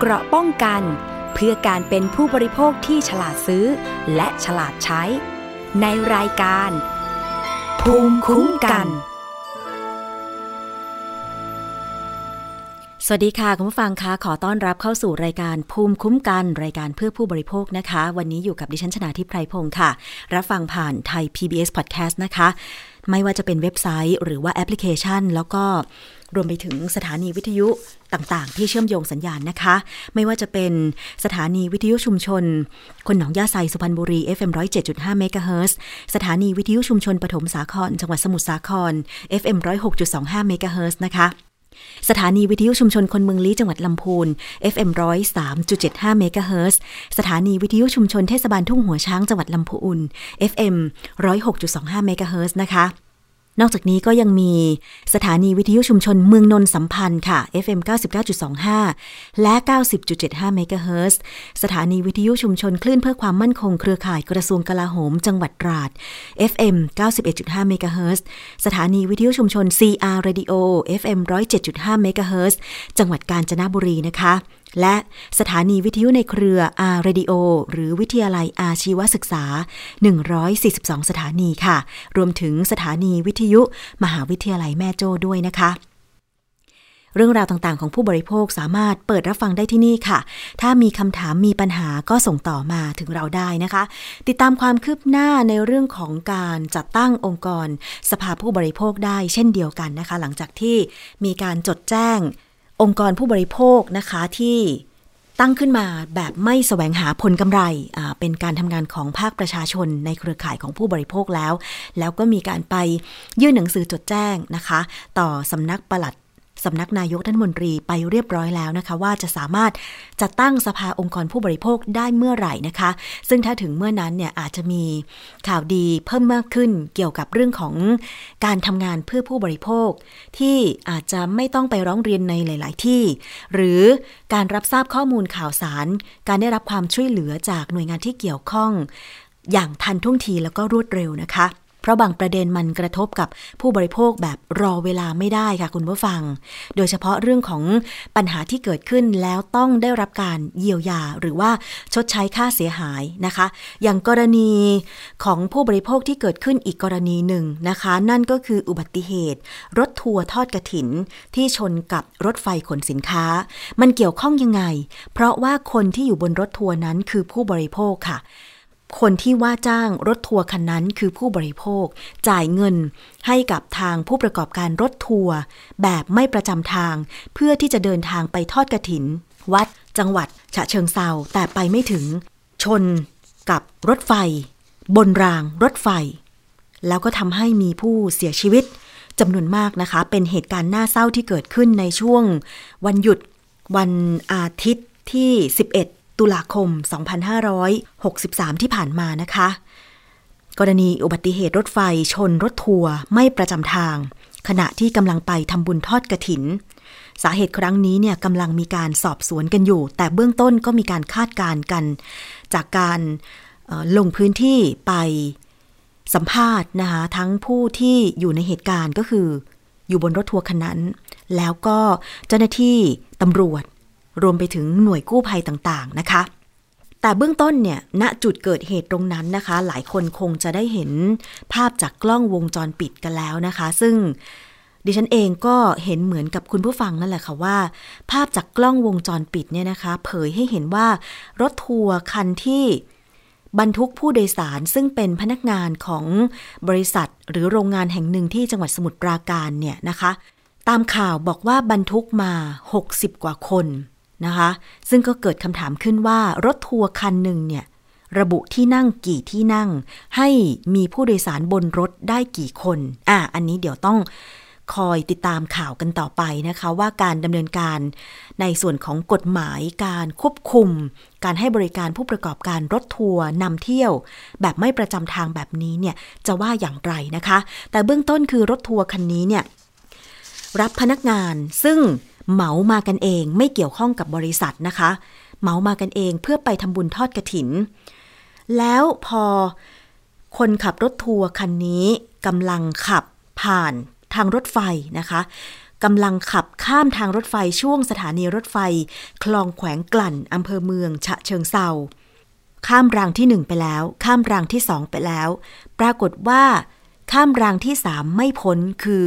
เกราะป้องกัน เพื่อการเป็นผู้บริโภคที่ฉลาดซื้อ และฉลาดใช้ ในรายการ ภูมิคุ้มกัน สวัสดีค่ะ คุณผู้ฟังคะขอต้อนรับเข้าสู่รายการภูมิคุ้มกัน รายการเพื่อผู้บริโภคนะคะ วันนี้อยู่กับดิฉันชนาทิพไพรพงศ์ค่ะ รับฟังผ่านไทย PBS Podcast นะคะ ไม่ว่าจะเป็นเว็บไซต์ หรือว่าแอปพลิเคชัน แล้วก็รวมไปถึงสถานีวิทยุ ต่างๆ ที่เชื่อมโยงสัญญาณนะคะ ไม่ว่าจะเป็นสถานีวิทยุชุมชน คนหนองยาไซสุพรรณบุรี FM 107.5เมกะเฮิรตซ์สถานีวิทยุชุมชนปฐมสาคร จังหวัดสมุทรสาคร FM 106.25เมกะเฮิรตซ์นะคะสถานีวิทยุชุมชนคนเมืองลี้จังหวัดลำพูน FM 103.75เมกะเฮิรตซ์สถานีวิทยุชุมชนเทศบาลทุ่งหัวช้างจังหวัดลำพูน FM 106.25เมกะเฮิรตซ์นะคะ นอกจากนี้ก็ยังมีสถานีวิทยุชุมชนเมืองนนสัมพันธ์ค่ะ FM 99.25 และ 90.75 เมกะเฮิรตซ์สถานีวิทยุชุมชนคลื่นเพื่อความมั่นคงเครือข่ายกระทรวงกลาโหม จังหวัดตราด FM 91.5 เมกะเฮิรตซ์สถานีวิทยุชุมชน CR Radio FM 107.5 เมกะเฮิรตซ์จังหวัดกาญจนบุรีนะคะ และสถานีวิทยุในเครือ R Radio หรือวิทยาลัยอาชีวศึกษา 142 สถานีค่ะ รวมถึงสถานีวิทยุ มหาวิทยาลัยแม่โจ้ด้วยนะคะเรื่องราวต่างๆ ของผู้บริโภคสามารถเปิดรับฟังได้ที่นี่ค่ะ ถ้ามีคำถามมีปัญหาก็ส่งต่อมาถึงเราได้นะคะ ติดตามความคืบหน้าในเรื่องของการจัดตั้งองค์กร สภาผู้บริโภคได้เช่นเดียวกันนะคะ หลังจากที่มีการจดแจ้ง องค์กรผู้บริโภคนะคะที่ตั้งขึ้นมาแบบไม่แสวงหาผลกำไร เป็นการทำงานของภาคประชาชนในเครือข่ายของผู้บริโภคแล้ว แล้วก็มีการไปยื่นหนังสือจดแจ้งนะคะ ต่อสำนักปลัด สำนักนายกรัฐมนตรีไปเรียบร้อยแล้วนะคะ ว่าจะสามารถจัดตั้งสภาองค์กรผู้บริโภคได้เมื่อไหร่นะคะ ซึ่งถ้าถึงเมื่อนั้นเนี่ยอาจจะมีข่าวดีเพิ่มมากขึ้นเกี่ยวกับเรื่องของการทำงานเพื่อผู้บริโภค ที่อาจจะไม่ต้องไปร้องเรียนในหลาย ๆ ที่ หรือการรับทราบข้อมูลข่าวสาร การได้รับความช่วยเหลือจากหน่วยงานที่เกี่ยวข้อง อย่างทันท่วงทีแล้วก็รวดเร็วนะคะ เพราะบางประเด็นมันกระทบกับผู้บริโภคแบบรอเวลาไม่ได้ค่ะคุณผู้ฟัง โดยเฉพาะเรื่องของปัญหาที่เกิดขึ้นแล้วต้องได้รับการเยียวยาหรือว่าชดใช้ค่าเสียหายนะคะ อย่างกรณีของผู้บริโภคที่เกิดขึ้นอีกกรณีหนึ่งนะคะ นั่นก็คืออุบัติเหตุ รถทัวร์ทอดกระถินที่ชนกับรถไฟขนสินค้า มันเกี่ยวข้องยังไง เพราะว่าคนที่อยู่บนรถทัวร์นั้นคือผู้บริโภคค่ะ คนที่ว่าจ้างรถทัวร์คันนั้นคือผู้บริโภค จ่ายเงินให้กับทางผู้ประกอบการรถทัวร์แบบไม่ประจำทาง เพื่อที่จะเดินทางไปทอดกระถิน วัด จังหวัด ฉะเชิงเซาแต่ไปไม่ถึง ชนกับรถไฟ บนรางรถไฟ แล้วก็ทำให้มีผู้เสียชีวิตจำนวนมากนะคะ เป็นเหตุการณ์น่าเศร้าที่เกิดขึ้นในช่วง วันหยุดวันอาทิตย์ที่ 11 ตุลาคม 2563 ที่ผ่านมานะคะ กรณีอุบัติเหตุรถไฟชนรถทัวร์ไม่ประจำทาง ขณะที่กำลังไปทำบุญทอดกระถิน สาเหตุครั้งนี้เนี่ยกำลังมีการสอบสวนกันอยู่ แต่เบื้องต้นก็มีการคาดการณ์กัน จากการลงพื้นที่ไปสัมภาษณ์นะคะทั้งผู้ที่อยู่ในเหตุการณ์ก็คือ อยู่บนรถทัวร์คันนั้น แล้วก็เจ้าหน้าที่ตำรวจ รวมไปถึงหน่วยกู้ภัยต่างๆนะคะ แต่เบื้องต้นเนี่ยณจุดเกิดเหตุตรงนั้นนะคะ หลายคนคงจะได้เห็นภาพจากกล้องวงจรปิดกันแล้วนะคะ ซึ่งดิฉันเองก็เห็นเหมือนกับคุณผู้ฟังนั่นแหละค่ะว่า ภาพจากกล้องวงจรปิดเนี่ยนะคะ เผยให้เห็นว่ารถทัวร์คันที่บรรทุกผู้โดยสารซึ่งเป็นพนักงานของบริษัทหรือโรงงานแห่งหนึ่งที่จังหวัดสมุทรปราการเนี่ยนะคะ ตามข่าวบอกว่าบรรทุกมา 60 กว่าคน นะคะ ซึ่งก็เกิดคำถามขึ้นว่ารถทัวร์คันหนึ่งเนี่ยระบุที่นั่งกี่ที่นั่ง ให้มีผู้โดยสารบนรถได้กี่คน อะ อันนี้เดี๋ยวต้องคอยติดตามข่าวกันต่อไปนะคะ ว่าการดำเนินการในส่วนของกฎหมายการควบคุม การให้บริการผู้ประกอบการรถทัวร์นำเที่ยว แบบไม่ประจำทางแบบนี้เนี่ยจะว่าอย่างไรนะคะ แต่เบื้องต้นคือรถทัวร์คันนี้เนี่ยรับพนักงานซึ่ง เหมามากันเองไม่เกี่ยวข้องกับบริษัทนะคะ เหมามากันเองเพื่อไปทำบุญทอดกระถิน แล้วพอคนขับรถทัวร์คันนี้กำลังขับผ่านทางรถไฟนะคะกำลังขับข้ามทางรถไฟช่วงสถานีรถไฟ คลองแขวงกลั่นอำเภอเมือง ฉะเชิงเซาข้ามรางที่หนึ่งไปแล้ว ข้ามรางที่สองไปแล้ว ปรากฏว่า ข้ามรางที่สามไม่พ้นคือ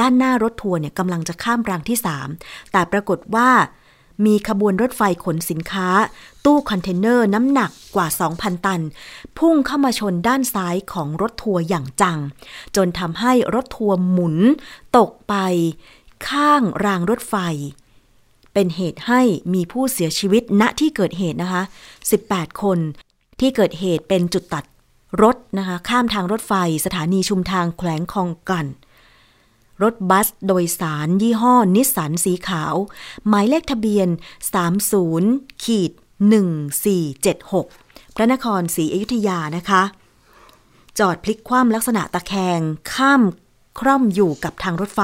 ด้านหน้ารถทัวร์เนี่ยกำลังจะข้ามรางที่สามแต่ปรากฏว่ามีขบวนรถไฟขนสินค้า ตู้คอนเทนเนอร์น้ำหนักกว่า 2,000 ตัน พุ่งเข้ามาชนด้านซ้ายของรถทัวร์อย่างจัง จนทำให้รถทัวร์หมุน ตกไป ข้างรางรถไฟ เป็นเหตุให้มีผู้เสียชีวิตณที่เกิดเหตุนะคะ 18 คน ที่เกิดเหตุเป็นจุดตัด รถนะคะข้ามทางรถไฟสถานีชุมทางแขวงคลองกัน รถบัสโดยสารยี่ห้อนิสสันสีขาว หมายเลขทะเบียน 30ขีด1476 พระนครศรีอยุธยานะคะ จอดพลิกคว่ำลักษณะตะแคงข้ามคร่อมอยู่กับทางรถไฟ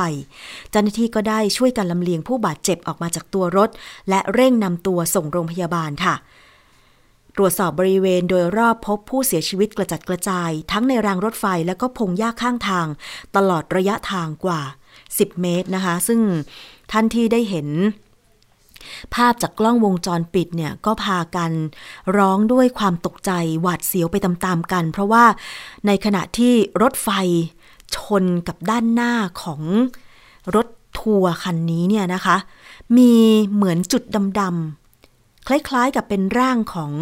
เจ้าหน้าที่ก็ได้ช่วยกันลำเลียงผู้บาดเจ็บออกมาจากตัวรถ และเร่งนำตัวส่งโรงพยาบาลค่ะ ตรวจสอบบริเวณโดยรอบพบผู้เสียชีวิตกระจัดกระจาย ทั้งในรางรถไฟและก็พงหญ้าข้างทาง ตลอดระยะทางกว่า 10 เมตรนะคะ ซึ่งท่านที่ได้เห็น ภาพจากกล้องวงจรปิดเนี่ยก็พากันร้องด้วยความตกใจหวาดเสียวไปตามๆกัน เพราะว่าในขณะที่รถไฟชนกับด้านหน้าของรถทัวร์คันนี้เนี่ยนะคะ มีเหมือนจุดดำๆ คล้ายๆกับเป็นร่างของ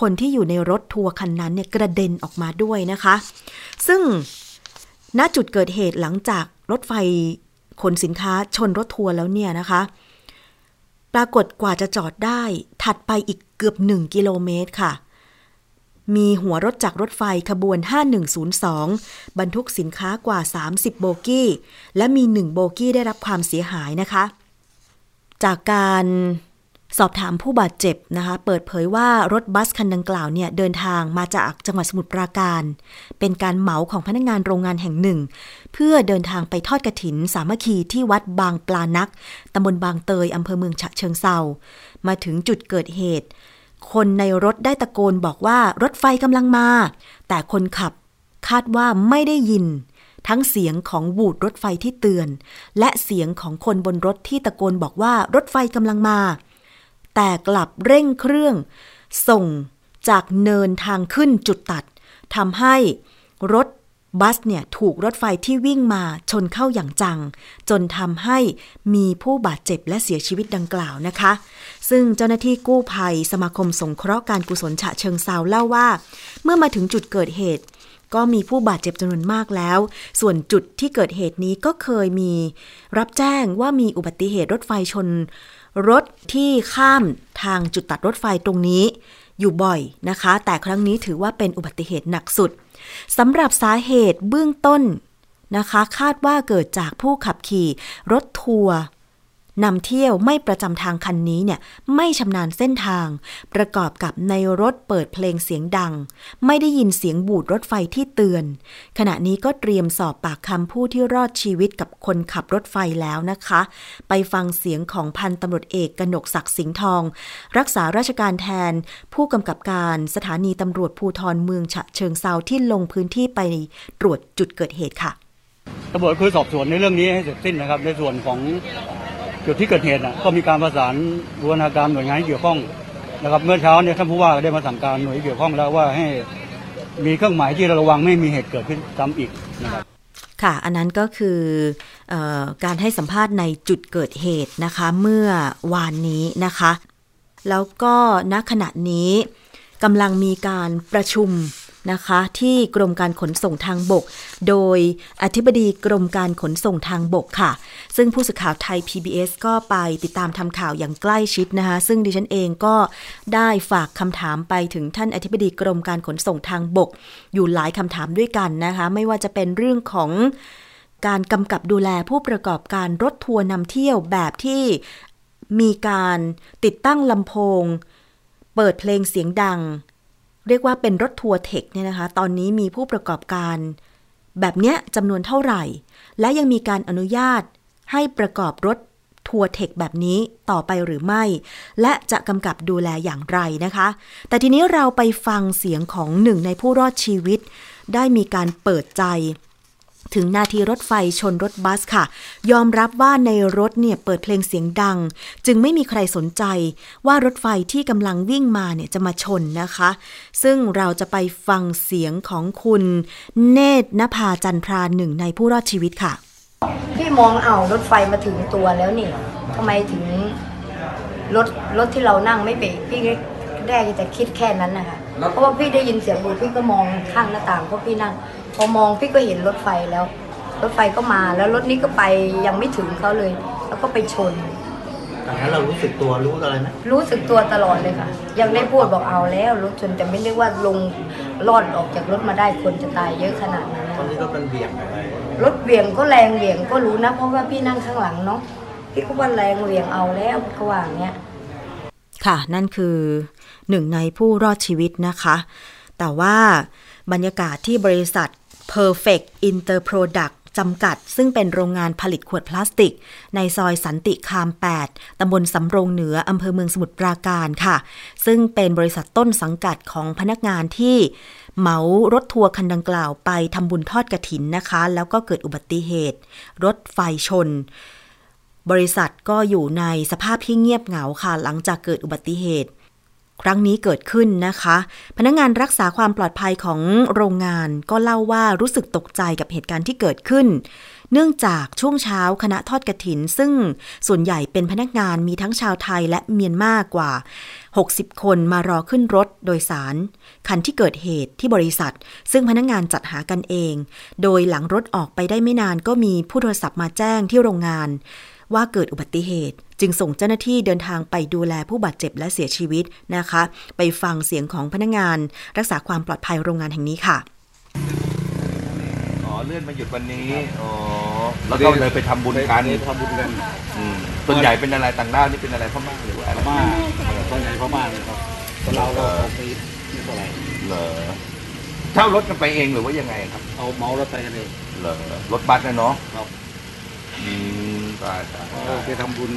คนที่อยู่ในรถทัวร์คันนั้นเนี่ยกระเด็นออกมาด้วยนะคะ ซึ่งณจุดเกิดเหตุหลังจากรถไฟขนสินค้าชนรถทัวร์แล้วเนี่ยนะคะ ปรากฏกว่าจะจอดได้ถัดไปอีกเกือบ 1 กิโลเมตรค่ะ มีหัวรถจากรถไฟขบวน 5102 บรรทุกสินค้ากว่า 30 โบกี้ และมี 1 โบกี้ได้รับความเสียหายนะคะ จากการ สอบถามผู้บาดเจ็บนะคะ เปิดเผยว่ารถบัสคันดังกล่าวเนี่ยเดินทางมาจากจังหวัดสมุทรปราการ เป็นการเหมาของพนักงานโรงงานแห่งหนึ่ง เพื่อเดินทางไปทอดกระถินสามัคคีที่วัดบางปลานักตำบลบางเตยอำเภอเมืองฉะเชิงเซามาถึงจุดเกิดเหตุ คนในรถได้ตะโกนบอกว่ารถไฟกำลังมา แต่คนขับคาดว่าไม่ได้ยิน ทั้งเสียงของบูดรถไฟที่เตือน และเสียงของคนบนรถที่ตะโกนบอกว่ารถไฟกำลังมา แต่กลับเร่งเครื่อง ส่งจากเนินทางขึ้นจุดตัดทำให้รถบัสเนี่ยถูกรถไฟที่วิ่งมาชนเข้าอย่างจัง จนทำให้มีผู้บาดเจ็บและเสียชีวิตดังกล่าวนะคะ ซึ่งเจ้าหน้าที่กู้ภัยสมาคมสงเคราะห์การกุศลฉะเชิงเซาเล่าว่า เมื่อมาถึงจุดเกิดเหตุ ก็มีผู้บาดเจ็บจำนวนมากแล้ว ส่วนจุดที่เกิดเหตุนี้ก็เคยมี รับแจ้งว่ามีอุบัติเหตุรถไฟชน รถที่ข้ามทางจุดตัดรถไฟตรงนี้ อยู่บ่อยนะคะ แต่ครั้งนี้ถือว่าเป็นอุบัติเหตุหนักสุดสำหรับสาเหตุเบื้องต้นนะคะ คาดว่าเกิดจากผู้ขับขี่รถทัวร์ นำเที่ยวไม่ประจำทางคันนี้เนี่ยไม่ชำนาญเส้นทาง ประกอบกับในรถเปิดเพลงเสียงดัง ไม่ได้ยินเสียงบูดรถไฟที่เตือน ขณะนี้ก็เตรียมสอบปากคำผู้ที่รอดชีวิตกับคนขับรถไฟแล้วนะคะ ไปฟังเสียงของพันตำรวจเอกกนกศักดิ์สิงห์ทอง รักษาราชการแทน ผู้กำกับการสถานีตำรวจภูธรเมืองฉะเชิงเซาที่ลงพื้นที่ไปตรวจจุดเกิดเหตุค่ะตำรวจคือสอบสวนในเรื่องนี้ให้เสร็จสิ้นนะครับ ในส่วนของ จุดที่เกิดเหตุก็มีการประสานบูรณาการหน่วยงานที่เกี่ยวข้องนะครับเมื่อเช้าเนี่ยท่านผู้ว่าได้มาสั่งการหน่วยเกี่ยวข้องแล้วว่าให้มีเครื่องหมายที่ระวังไม่มีเหตุเกิดขึ้นซ้ำอีกนะครับค่ะ อันนั้นก็คือออการให้สัมภาษณ์ในจุดเกิดเหตุนะคะ เมื่อวานนี้นะคะ แล้วก็ณขณะนี้กำลังมีการประชุม นะคะ ที่กรมการขนส่งทางบก โดยอธิบดีกรมการขนส่งทางบกค่ะ ซึ่งผู้สื่อข่าวไทย PBS ก็ไปติดตามทำข่าวอย่างใกล้ชิดนะคะ ซึ่งดิฉันเองก็ได้ฝากคำถามไปถึงท่านอธิบดีกรมการขนส่งทางบก อยู่หลายคำถามด้วยกันนะคะ ไม่ว่าจะเป็นเรื่องของการกำกับดูแลผู้ประกอบการรถทัวร์นำเที่ยวแบบที่มีการติดตั้งลำโพง เปิดเพลงเสียงดัง เรียกว่าเป็นรถทัวร์เธคเนี่ยนะคะ ตอนนี้มีผู้ประกอบการ แบบเนี้ยจำนวนเท่าไหร่ และยังมีการอนุญาตให้ประกอบรถทัวร์เธคแบบนี้ต่อไปหรือไม่ และจะกำกับดูแลอย่างไรนะคะ แต่ทีนี้เราไปฟังเสียงของหนึ่งในผู้รอดชีวิต ได้มีการเปิดใจ ถึงนาทีรถไฟชนรถบัสค่ะ ยอมรับว่าในรถเนี่ยเปิดเพลงเสียงดัง จึงไม่มีใครสนใจว่ารถไฟที่กำลังวิ่งมาเนี่ยจะมาชนนะคะ ซึ่งเราจะไปฟังเสียงของคุณเนตรนภาจันทราหนึ่งในผู้รอดชีวิตค่ะ พี่มองเอารถไฟมาถึงตัวแล้วนี่ทำไมถึงรถรถที่เรานั่งไม่เบรกพี่แรกจะคิดแค่นั้นนะคะเพราะว่าพี่ได้ยินเสียงบูพี่ก็มองข้างหน้าต่างเพราะพี่นั่ง พอมองพี่ก็เห็นรถไฟแล้ว รถไฟก็มาแล้วรถนี้ก็ไปยังไม่ถึงเขาเลย แล้วก็ไปชน ตอนนั้นเรารู้สึกตัวรู้อะไรไหมรู้สึกตัวตลอดเลยค่ะ ยังได้พูดบอกเอาแล้วรถชนแต่ไม่ได้ว่าลงรอดออกจากรถมาได้คนจะตายเยอะขนาดนั้นตอนนี้ก็เป็นเบี่ยงอะไรรถเบี่ยงก็แรงเบี่ยงก็รู้นะเพราะว่าพี่นั่งข้างหลังเนาะพี่ก็ว่าแรงเบี่ยงเอาแล้วเขาว่าอย่างเงี้ยค่ะนั่นคือหนึ่งในผู้รอดชีวิตนะคะ แต่ว่าบรรยากาศที่บริษัท Perfect Interproduct จำกัด ซึ่งเป็นโรงงานผลิตขวดพลาสติก ในซอยสันติคาม 8 ตำบลสำโรงเหนือ อำเภอเมืองสมุทรปราการค่ะ ซึ่งเป็นบริษัทต้นสังกัดของพนักงานที่เหมารถทัวร์คันดังกล่าวไปทำบุญทอดกระถินนะคะ แล้วก็เกิดอุบัติเหตุ รถไฟชน บริษัทก็อยู่ในสภาพที่เงียบเหงาค่ะ หลังจากเกิดอุบัติเหตุ ครั้งนี้เกิดขึ้นนะคะ พนักงานรักษาความปลอดภัยของโรงงานก็เล่าว่ารู้สึกตกใจกับเหตุการณ์ที่เกิดขึ้น เนื่องจากช่วงเช้าคณะทอดกระถิน ซึ่งส่วนใหญ่เป็นพนักงานมีทั้งชาวไทยและเมียนมากกว่า 60 คนมารอขึ้นรถโดยสาร คันที่เกิดเหตุที่บริษัท ซึ่งพนักงานจัดหากันเอง โดยหลังรถออกไปได้ไม่นานก็มีผู้โทรศัพท์มาแจ้งที่โรงงาน ว่าเกิดอุบัติเหตุ จึงส่งเจ้าหน้าที่เดินทางไปดูแลผู้บาดเจ็บและเสียชีวิตนะคะ ไปฟังเสียงของพนักงาน รักษาความปลอดภัยโรงงานแห่งนี้ค่ะอ๋อเลื่อนมาหยุดวันนี้อ๋อแล้วก็เลยไปทำบุญกันไปทำบุญกันอืมส่วนใหญ่เป็นอะไรต่างด้าวนี่เป็นอะไรพม่าหรือว่าอะไรพม่าส่วนใหญ่พม่าเลยครับคนเราก็เอาไปไม่เท่าไหร่เหรอเช่ารถกันไปเองหรือว่ายังไงครับ เอาเมารถไปกันเองเหรอรถบัสนะเนาะครับอืม ตายไปทำบุญ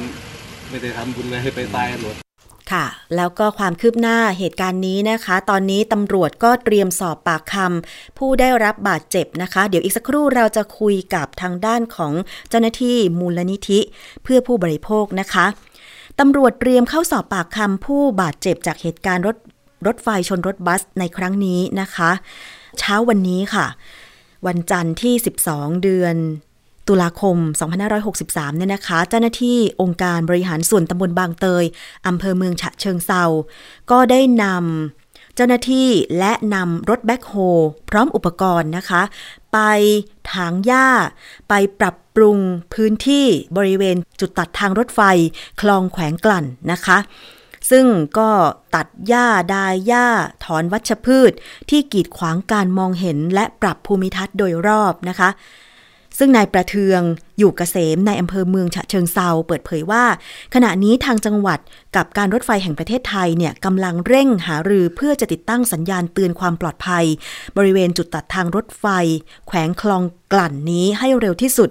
ไม่ได้ทำบุญเลยให้ไปตายหมดค่ะ แล้วก็ความคืบหน้าเหตุการณ์นี้นะคะ ตอนนี้ตำรวจก็เตรียมสอบปากคำผู้ได้รับบาดเจ็บนะคะ เดี๋ยวอีกสักครู่เราจะคุยกับทางด้านของเจ้าหน้าที่มูลนิธิ เพื่อผู้บริโภคนะคะตำรวจเตรียมเข้าสอบปากคำผู้บาดเจ็บจากเหตุการณ์รถรถไฟชนรถบัสในครั้งนี้นะคะ เช้าวันนี้ค่ะ วันจันทร์ที่ 12 เดือน ตุลาคม 2563 เนี่ยนะคะ เจ้าหน้าที่องค์การบริหารส่วนตำบลบางเตยอำเภอเมืองฉะเชิงเซา ก็ได้นำเจ้าหน้าที่และนำรถแบ็คโฮพร้อมอุปกรณ์นะคะ ไปถางหญ้า ไปปรับปรุงพื้นที่บริเวณจุดตัดทางรถไฟคลองแขวงกลั่นนะคะ ซึ่งก็ตัดหญ้าดายหญ้าถอนวัชพืช ที่กีดขวางการมองเห็นและปรับภูมิทัศน์โดยรอบนะคะ ซึ่งนายประเทืองอยู่เกษมในอำเภอเมืองฉะเชิงเซาเปิดเผยว่า ขณะนี้ทางจังหวัดกับการรถไฟแห่งประเทศไทยเนี่ยกำลังเร่งหารือเพื่อจะติดตั้งสัญญาณเตือนความปลอดภัย บริเวณจุดตัดทางรถไฟ แขวงคลองกลั่นนี้ให้เร็วที่สุด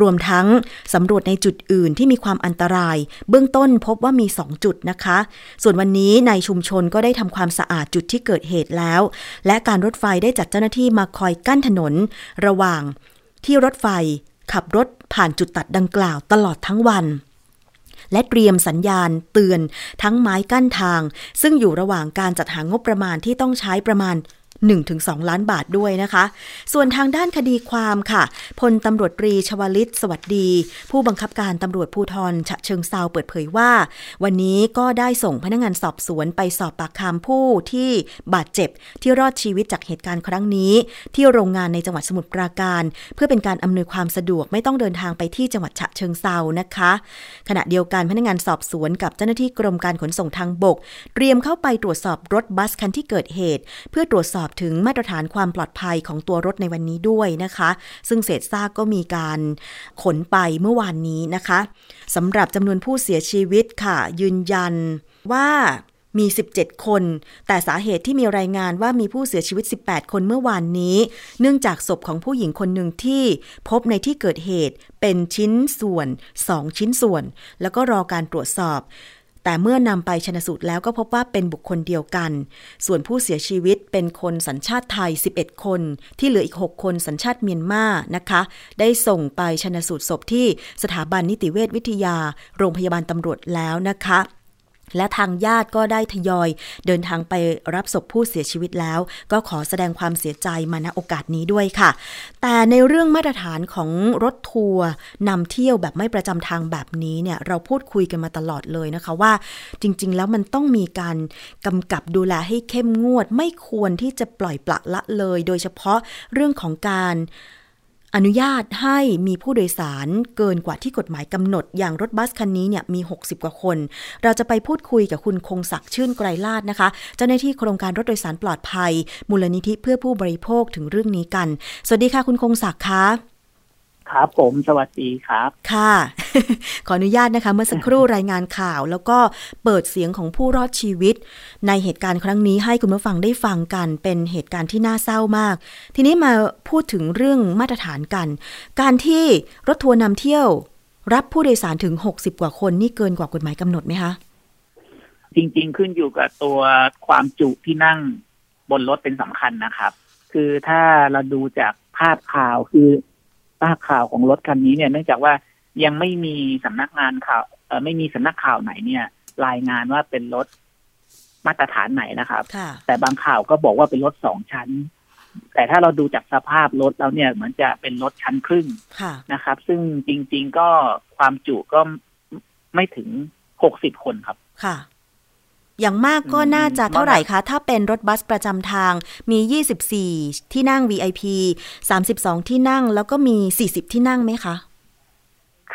รวมทั้งสำรวจในจุดอื่นที่มีความอันตราย เบื้องต้นพบว่ามี 2 จุดนะคะ ส่วนวันนี้ในชุมชนก็ได้ทำความสะอาดจุดที่เกิดเหตุแล้ว และการรถไฟได้จัดเจ้าหน้าที่มาคอยกั้นถนน ระหว่าง ที่รถไฟขับรถผ่านจุดตัดดังกล่าวตลอดทั้งวัน และเตรียมสัญญาณเตือนทั้งไม้กั้นทาง ซึ่งอยู่ระหว่างการจัดหางบประมาณที่ต้องใช้ประมาณ 1-2 ล้านบาทด้วยนะคะ ส่วนทางด้านคดีความค่ะ พลตำรวจตรีชวลิต สวัสดี ผู้บังคับการตำรวจภูธรฉะเชิงเซาเปิดเผยว่า วันนี้ก็ได้ส่งพนักงานสอบสวนไปสอบปากคำผู้ที่บาดเจ็บที่รอดชีวิตจากเหตุการณ์ครั้งนี้ ที่โรงงานในจังหวัดสมุทรปราการ เพื่อเป็นการอำนวยความสะดวกไม่ต้องเดินทางไปที่จังหวัดฉะเชิงเซานะคะ ขณะเดียวกันพนักงานสอบสวนกับเจ้าหน้าที่กรมการขนส่งทางบก เตรียมเข้าไปตรวจสอบรถบัสคันที่เกิดเหตุ เพื่อตรวจสอบอบถึงมาตรฐานความปลอดภัยของตัวรถในวันนี้ด้วยนะคะ ซึ่งเศษซากก็มีการขนไปเมื่อวานนี้นะคะสำหรับจำนวนผู้เสียชีวิตค่ะ ยืนยันว่ามี 17 คน แต่สาเหตุที่มีรายงานว่ามีผู้เสียชีวิต 18 คนเมื่อวานนี้ เนื่องจากศพของผู้หญิงคนหนึ่งที่พบในที่เกิดเหตุเป็นชิ้นส่วน 2 ชิ้นส่วน แล้วก็รอการตรวจสอบ แต่เมื่อนำไปชนสูตรแล้วก็พบว่าเป็นบุคคลเดียวกัน ส่วนผู้เสียชีวิตเป็นคนสัญชาติไทย 11 คน ที่เหลืออีก 6 คนสัญชาติเมียนมานะคะ ได้ส่งไปชนสูตรศพที่สถาบันนิติเวชวิทยา โรงพยาบาลตำรวจแล้วนะคะ และทางญาติก็ได้ทยอยเดินทางไปรับศพผู้เสียชีวิตแล้ว ก็ขอแสดงความเสียใจมาณโอกาสนี้ด้วยค่ะ แต่ในเรื่องมาตรฐานของรถทัวร์นำเที่ยวแบบไม่ประจำทางแบบนี้เนี่ยเราพูดคุยกันมาตลอดเลยนะคะว่า จริง ๆ แล้วมันต้องมีการกำกับดูแลให้เข้มงวด ไม่ควรที่จะปล่อยปละละเลย โดยเฉพาะเรื่องของการ อนุญาตให้มีผู้โดยสารเกินกว่าที่กฎหมายกำหนด อย่างรถบัสคันนี้เนี่ยมี 60 กว่าคน เราจะไปพูดคุยกับคุณคงศักดิ์ชื่นไกรลาดนะคะ เจ้าหน้าที่โครงการรถโดยสารปลอดภัย มูลนิธิเพื่อผู้บริโภคถึงเรื่องนี้กัน สวัสดีค่ะคุณคงศักดิ์คะ ครับผมสวัสดีครับ ค่ะ ขออนุญาตนะคะ เมื่อสักครู่รายงานข่าว แล้วก็เปิดเสียงของผู้รอดชีวิต ในเหตุการณ์ครั้งนี้ให้คุณผู้ฟังได้ฟังกัน เป็นเหตุการณ์ที่น่าเศร้ามาก ทีนี้มาพูดถึงเรื่องมาตรฐานกัน การที่รถทัวร์นำเที่ยว รับผู้โดยสารถึง 60 กว่าคนนี่เกินกว่ากฎหมายกำหนดไหมคะ จริง ๆ ขึ้นอยู่กับตัวความจุที่นั่งบนรถเป็นสำคัญนะครับ คือถ้าเราดูจากภาพข่าวคือ ทราบข่าวของรถคันนี้เนี่ยเนื่องจากว่ายังไม่มีสำนักงานข่าวเออไม่มีสำนักข่าวไหนเนี่ย รายงานว่าเป็นรถมาตรฐานไหนนะครับ แต่บางข่าวก็บอกว่าเป็นรถสองชั้น แต่ถ้าเราดูจากสภาพรถแล้วเนี่ยเหมือนจะเป็นรถชั้นครึ่งนะครับ ซึ่งจริง ๆก็ความจุก็ไม่ถึงหกสิบคนครับ ค่ะ อย่างมากก็น่าจะเท่าไหร่คะ ถ้าเป็นรถบัสประจำทางมี 24 ที่นั่ง VIP 32 ที่นั่งแล้วก็มี 40 ที่นั่งไหมคะ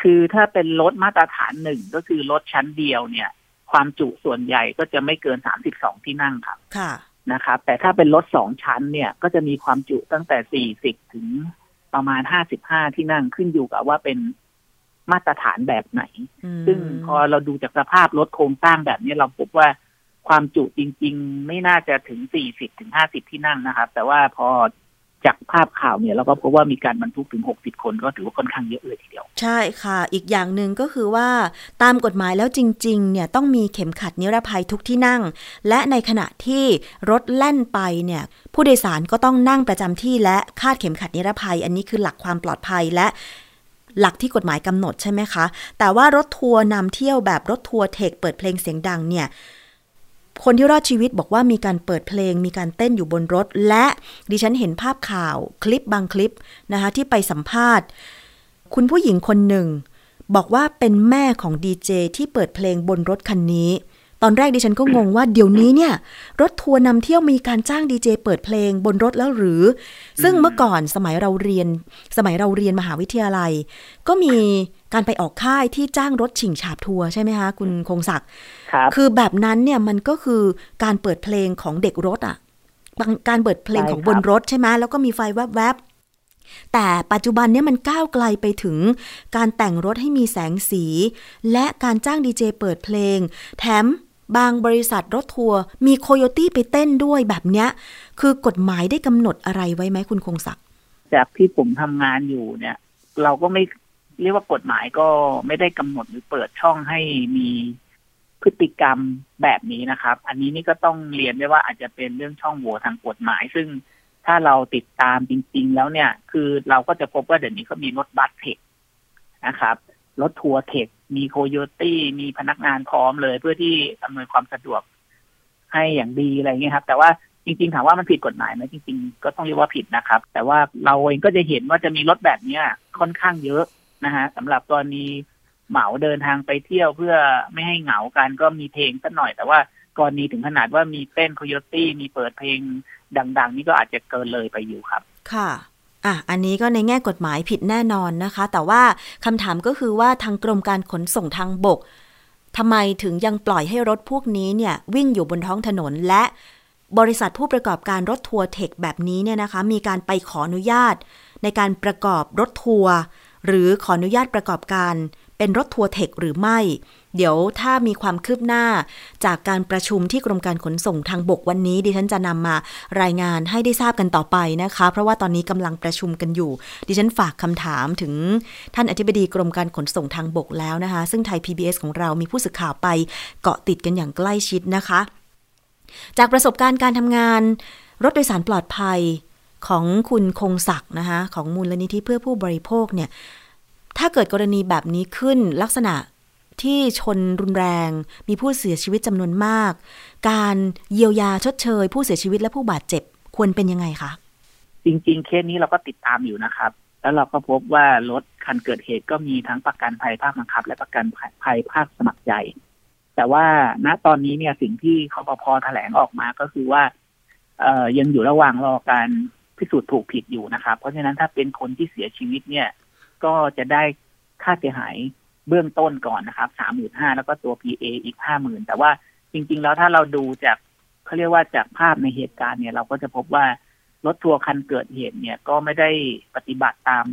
คือถ้าเป็นรถมาตรฐานหนึ่งก็คือรถชั้นเดียวเนี่ย ความจุส่วนใหญ่ก็จะไม่เกิน 32 ที่นั่งครับค่ะนะครับแต่ถ้าเป็นรถสองชั้นเนี่ย ก็จะมีความจุตั้งแต่ 40 ถึงประมาณ 55 ที่นั่งขึ้นอยู่กับว่าเป็นมาตรฐานแบบไหน ซึ่งพอเราดูจากสภาพรถโครงสร้างแบบนี้เราพบว่า ความจุจริง ๆ ไม่น่าจะถึง40ถึง50ที่นั่งนะครับ แต่ว่าพอจากภาพข่าวเนี่ยเราก็พบว่ามีการบรรทุกถึง 60 คนก็ถือว่าค่อนข้างเยอะเลยทีเดียว ใช่ค่ะ อีกอย่างหนึ่งก็คือว่าตามกฎหมายแล้วจริง ๆ เนี่ยต้องมีเข็มขัดนิรภัยทุกที่นั่ง และในขณะที่รถแล่นไปเนี่ย ผู้โดยสารก็ต้องนั่งประจำที่และคาดเข็มขัดนิรภัย อันนี้คือหลักความปลอดภัยและหลักที่กฎหมายกำหนดใช่ไหมคะ แต่ว่ารถทัวร์นำเที่ยวแบบรถทัวร์เธคเปิดเพลงเสียงดังเนี่ย คนที่รอดชีวิตบอกว่ามีการเปิดเพลง มีการเต้นอยู่บนรถ และดิฉันเห็นภาพข่าวคลิปบางคลิปนะคะที่ไปสัมภาษณ์ คุณผู้หญิงคนหนึ่ง บอกว่าเป็นแม่ของดีเจที่เปิดเพลงบนรถคันนี้ ตอนแรกดิฉันก็งงว่าเดี๋ยวนี้เนี่ย รถทัวร์นำเที่ยวมีการจ้างดีเจเปิดเพลงบนรถแล้วหรือ ซึ่งเมื่อก่อนสมัยเราเรียน สมัยเราเรียนมหาวิทยาลัย ก็มี การไปออกค่ายที่จ้างรถฉิงฉาบทัวร์ใช่ไหมคะคุณคงศักดิ์คือแบบนั้นเนี่ยมันก็คือการเปิดเพลงของเด็กรถอะการเปิดเพลงของบนรถใช่ไหมแล้วก็มีไฟแวบๆแต่ปัจจุบันเนี่ยมันก้าวไกลไปถึง การแต่งรถให้มีแสงสี และการจ้างดีเจเปิดเพลง แถมบางบริษัทรถทัวร์มีโคโยตี้ไปเต้นด้วยแบบเนี้ย คือกฎหมายได้กำหนดอะไรไว้ไหมคุณคงศักดิ์จากที่ผมทำงานอยู่เนี่ย เราก็ไม่ เรียกว่ากฎหมายก็ไม่ได้กำหนดหรือเปิดช่องให้มีพฤติกรรมแบบนี้นะครับ อันนี้นี่ก็ต้องเรียนได้ว่าอาจจะเป็นเรื่องช่องโหว่ทางกฎหมาย ซึ่งถ้าเราติดตามจริง ๆ แล้วเนี่ย คือเราก็จะพบว่าเดี๋ยวนี้เขามีรถบัสเทคนะครับรถทัวร์เทค มีโคโยตี้มีพนักงานพร้อมเลยเพื่อที่อำนวยความสะดวกให้อย่างดีอะไรเงี้ยครับ แต่ว่าจริงๆถามว่ามันผิดกฎหมายไหมจริง ๆ ก็ต้องเรียกว่าผิดนะครับ แต่ว่าเราเองก็จะเห็นว่าจะมีรถแบบเนี้ยค่อนข้างเยอะ นะฮะสำหรับกรณีเหมาเดินทางไปเที่ยวเพื่อไม่ให้เหงากันก็มีเพลงสักหน่อย แต่ว่ากรณีถึงขนาดว่ามีเต้นโคโยตี้มีเปิดเพลงดัง ๆ นี่ก็อาจจะเกินเลยไปอยู่ครับ ค่ะอะ อันนี้ก็ในแง่กฎหมายผิดแน่นอนนะคะ แต่ว่าคำถามก็คือว่าทางกรมการขนส่งทางบกทำไมถึงยังปล่อยให้รถพวกนี้เนี่ยวิ่งอยู่บนท้องถนนและบริษัทผู้ประกอบการรถทัวร์เธคแบบนี้เนี่ยนะคะ มีการไปขออนุญาต ในการประกอบรถทัวร์ หรือขออนุญาตประกอบการเป็นรถทัวร์เธคหรือไม่ เดี๋ยวถ้ามีความคืบหน้าจากการประชุมที่กรมการขนส่งทางบกวันนี้ ดิฉันจะนำมารายงานให้ได้ทราบกันต่อไปนะคะ เพราะว่าตอนนี้กำลังประชุมกันอยู่ ดิฉันฝากคำถามถึงท่านอธิบดีกรมการขนส่งทางบกแล้วนะคะ ซึ่งไทย PBS ของเรามีผู้สื่อข่าวไปเกาะติดกันอย่างใกล้ชิดนะคะ จากประสบการณ์การทำงาน รถโดยสารปลอดภัย ของคุณคงศักดิ์นะคะของมูลนิธิเพื่อผู้บริโภคเนี่ยถ้าเกิดกรณีแบบนี้ขึ้นลักษณะที่ชนรุนแรง มีผู้เสียชีวิตจำนวนมาก การเยียวยาชดเชย ผู้เสียชีวิตและผู้บาดเจ็บควรเป็นยังไงคะ จริง ๆ เคสนี้เราก็ติดตามอยู่นะครับ แล้วเราก็พบว่ารถคันเกิดเหตุก็มีทั้งประกันภัยภาคบังคับ และประกันภัยภาคสมัครใจ แต่ว่าณตอนนี้เนี่ยสิ่งที่คอปพแถลงออกมาก็คือว่า เอ่อยังอยู่ระหว่างรอการ พิสูจน์ถูกผิดอยู่นะครับ เพราะฉะนั้นถ้าเป็นคนที่เสียชีวิตเนี่ย ก็จะได้ค่าเสียหายเบื้องต้นก่อนนะครับสามหมื่นห้าแล้วก็ตัว PA อีกห้าหมื่นแต่ว่าจริง ๆ แล้วถ้าเราดูจากเขาเรียกว่าจากภาพในเหตุการณ์เนี่ย เราก็จะพบว่ารถทัวร์คันเกิดเหตุเนี่ยก็ไม่ได้ปฏิบัติตาม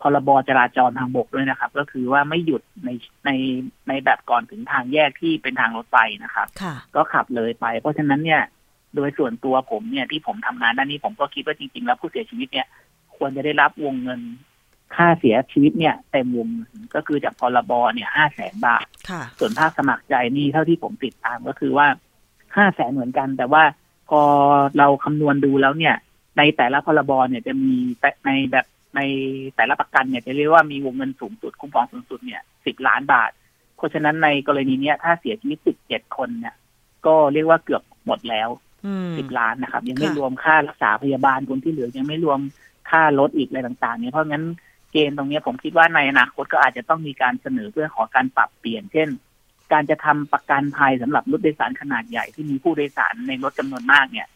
พรบจราจรทางบกด้วยนะครับ ก็คือว่าไม่หยุดในในในแบบก่อนถึงทางแยกที่เป็นทางรถไฟนะครับค่ะก็ขับเลยไป เพราะฉะนั้นเนี่ย โดยส่วนตัวผมเนี่ยที่ผมทำงานด้านนี้ผมก็คิดว่าจริง ๆ แล้วผู้เสียชีวิตเนี่ย ควรจะได้รับวงเงิน ค่าเสียชีวิตเนี่ยเต็มวงเงินก็คือจากพรบเนี่ยห้าแสนบาทค่ะส่วนภาคสมัครใจนี่เท่าที่ผมติดตามก็คือว่าห้าแสนเหมือนกัน แต่ว่าพอเราคำนวณดูแล้วเนี่ย ในแต่ละพรบเนี่ยจะมีแต่ในแบบในแต่ละประกันเนี่ยจะเรียกว่ามีวงเงินสูงสุดคุ้มครองสูงสุดเนี่ยสิบล้านบาท เพราะฉะนั้นในกรณีเนี้ยถ้าเสียชีวิตสิบเจ็ดคนเนี่ย ก็เรียกว่าเกือบหมดแล้วอืม สิบล้านนะครับ ยังไม่ค่ะรวมค่ารักษาพยาบาลคนที่เหลือยังไม่รวมค่ารถอีกอะไรต่างๆ เนี่ยเพราะงั้นเกณฑ์ตรงเนี้ยผมคิดว่าในอนาคตก็อาจจะต้องมีการเสนอเพื่อขอการปรับเปลี่ยน เช่น การจะทำประกันภัยสำหรับรถโดยสารขนาดใหญ่ที่มีผู้โดยสารในรถจำนวนมากเนี่ย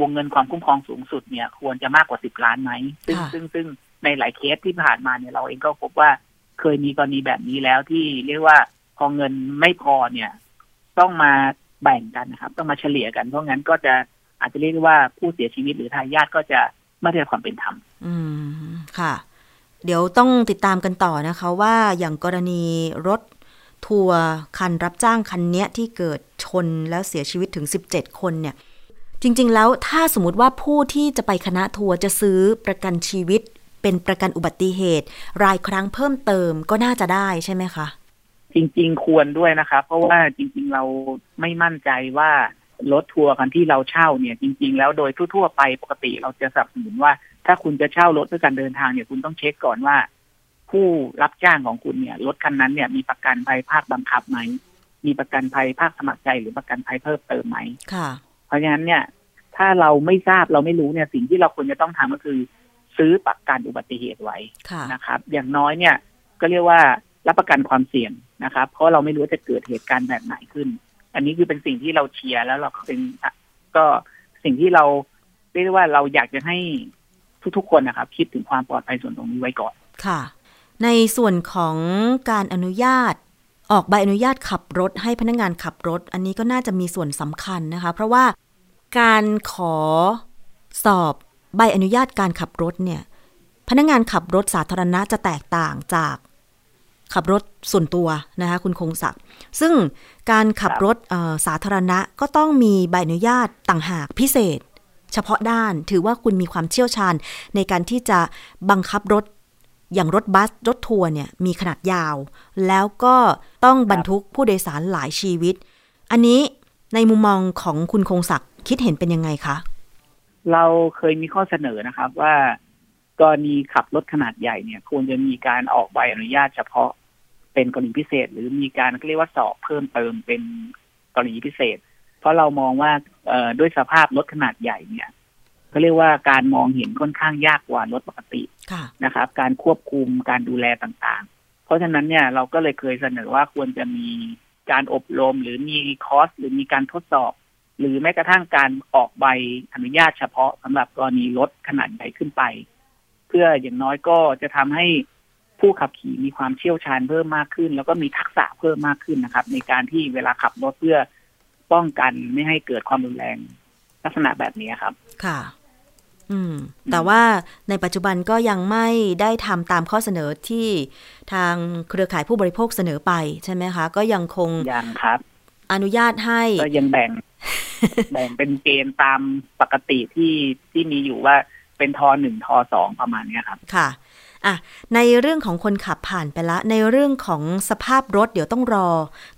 วงเงินความคุ้มครองสูงสุดเนี่ย ควรจะมากกว่าสิบล้านไหมซึ่งค่ะซึ่งซึ่งในหลายเคสที่ผ่านมาเนี่ยเราเองก็พบว่าเคยมีกรณีแบบนี้แล้วที่เรียกว่าพอเงินไม่พอเนี่ย ต้องมา แบ่งกันนะครับ ต้องมาเฉลี่ยกันเพราะงั้นก็จะอาจจะเรียกว่าผู้เสียชีวิตหรือทายาทก็จะไม่ได้ความเป็นธรรม อืม ค่ะ เดี๋ยวต้องติดตามกันต่อนะคะว่าอย่างกรณีรถทัวร์คันรับจ้างคันเนี้ยที่เกิดชนแล้วเสียชีวิตถึง 17 คนเนี่ย จริง ๆ แล้วถ้าสมมติว่าผู้ที่จะไปคณะทัวร์จะซื้อประกันชีวิต เป็นประกันอุบัติเหตุ รายครั้งเพิ่มเติมก็น่าจะได้ใช่ไหมคะ จริง ๆ ควรด้วยนะครับ เพราะว่าจริง ๆ เราไม่มั่นใจว่ารถทัวร์กันที่เราเช่าเนี่ย จริง ๆ แล้วโดยทั่วๆไปปกติเราจะสนับสนุนว่า ถ้าคุณจะเช่ารถเพื่อการเดินทางเนี่ยคุณต้องเช็คก่อนว่า ผู้รับจ้างของคุณเนี่ยรถคันนั้นเนี่ยมีประกันภัยภาคบังคับไหมมีประกันภัยภาคสมัครใจหรือประกันภัยเพิ่มเติมไหมค่ะ เพราะฉะนั้นเนี่ย ถ้าเราไม่ทราบเราไม่รู้เนี่ย สิ่งที่เราควรจะต้องทำก็คือ ซื้อประกันอุบัติเหตุไว้ค่ะนะครับ อย่างน้อยเนี่ย ก็เรียกว่ารับประกันความเสี่ยง นะครับ เพราะเราไม่รู้จะเกิดเหตุการณ์แบบไหนขึ้น อันนี้คือเป็นสิ่งที่เราเชียร์แล้วเราเป็นก็สิ่งที่เราเรียกว่าเราอยากจะให้ทุกๆคนนะครับ คิดถึงความปลอดภัยส่วนตรงนี้ไว้ก่อนค่ะ ในส่วนของการอนุญาตออกใบอนุญาตขับรถให้พนักงานขับรถ อันนี้ก็น่าจะมีส่วนสำคัญนะคะ เพราะว่าการขอสอบใบอนุญาตการขับรถเนี่ย พนักงานขับรถสาธารณะจะแตกต่างจาก ขับรถส่วนตัวนะคะคุณคงศักดิ์ซึ่งการขับรถเอ่อสาธารณะก็ต้องมีใบอนุญาตต่างหากพิเศษ เฉพาะด้านถือว่าคุณมีความเชี่ยวชาญในการที่จะบังคับรถอย่างรถบัสรถทัวร์เนี่ยมีขนาดยาว แล้วก็ต้องบรรทุกผู้โดยสารหลายชีวิต อันนี้ในมุมมองของคุณคงศักดิ์คิดเห็นเป็นยังไงคะ เราเคยมีข้อเสนอนะครับว่ากรณีขับรถขนาดใหญ่เนี่ยควรจะมีการออกใบอนุญาตเฉพาะ เป็นกรณีพิเศษ หรือมีการเรียกว่าสอบเพิ่มเติมเป็นกรณีพิเศษ เพราะเรามองว่าเอ่อด้วยสภาพรถขนาดใหญ่เนี่ยเขาเรียกว่าการมองเห็นค่อนข้างยากกว่ารถปกติค่ะนะครับ การควบคุมการดูแลต่างๆ เพราะฉะนั้นเนี่ยเราก็เลยเคยเสนอว่าควรจะมีการอบรมหรือมีคอร์สหรือมีการทดสอบ หรือแม้กระทั่งการออกใบอนุญาตเฉพาะสำหรับกรณีรถขนาดใหญ่ขึ้นไป เพื่ออย่างน้อยก็จะทำให้ ผู้ขับขี่มีความเชี่ยวชาญเพิ่มมากขึ้น แล้วก็มีทักษะเพิ่มมากขึ้นนะครับ ในการที่เวลาขับรถเพื่อป้องกันไม่ให้เกิดความรุนแรงลักษณะแบบนี้ครับ ค่ะออืม แต่ว่าในปัจจุบันก็ยังไม่ได้ทำตามข้อเสนอที่ทางเครือข่ายผู้บริโภคเสนอไปใช่ไหมคะ ก็ยังคงยังครับ อนุญาตให้ก็ยังแบ่ง แบ่งเป็นเกณฑ์ตามปกติที่ที่มีอยู่ว่าเป็นทอหนึ่งทอสองประมาณเนี้ยครับ ค่ะ อะในเรื่องของคนขับผ่านไปละ ในเรื่องของสภาพรถเดี๋ยวต้องรอ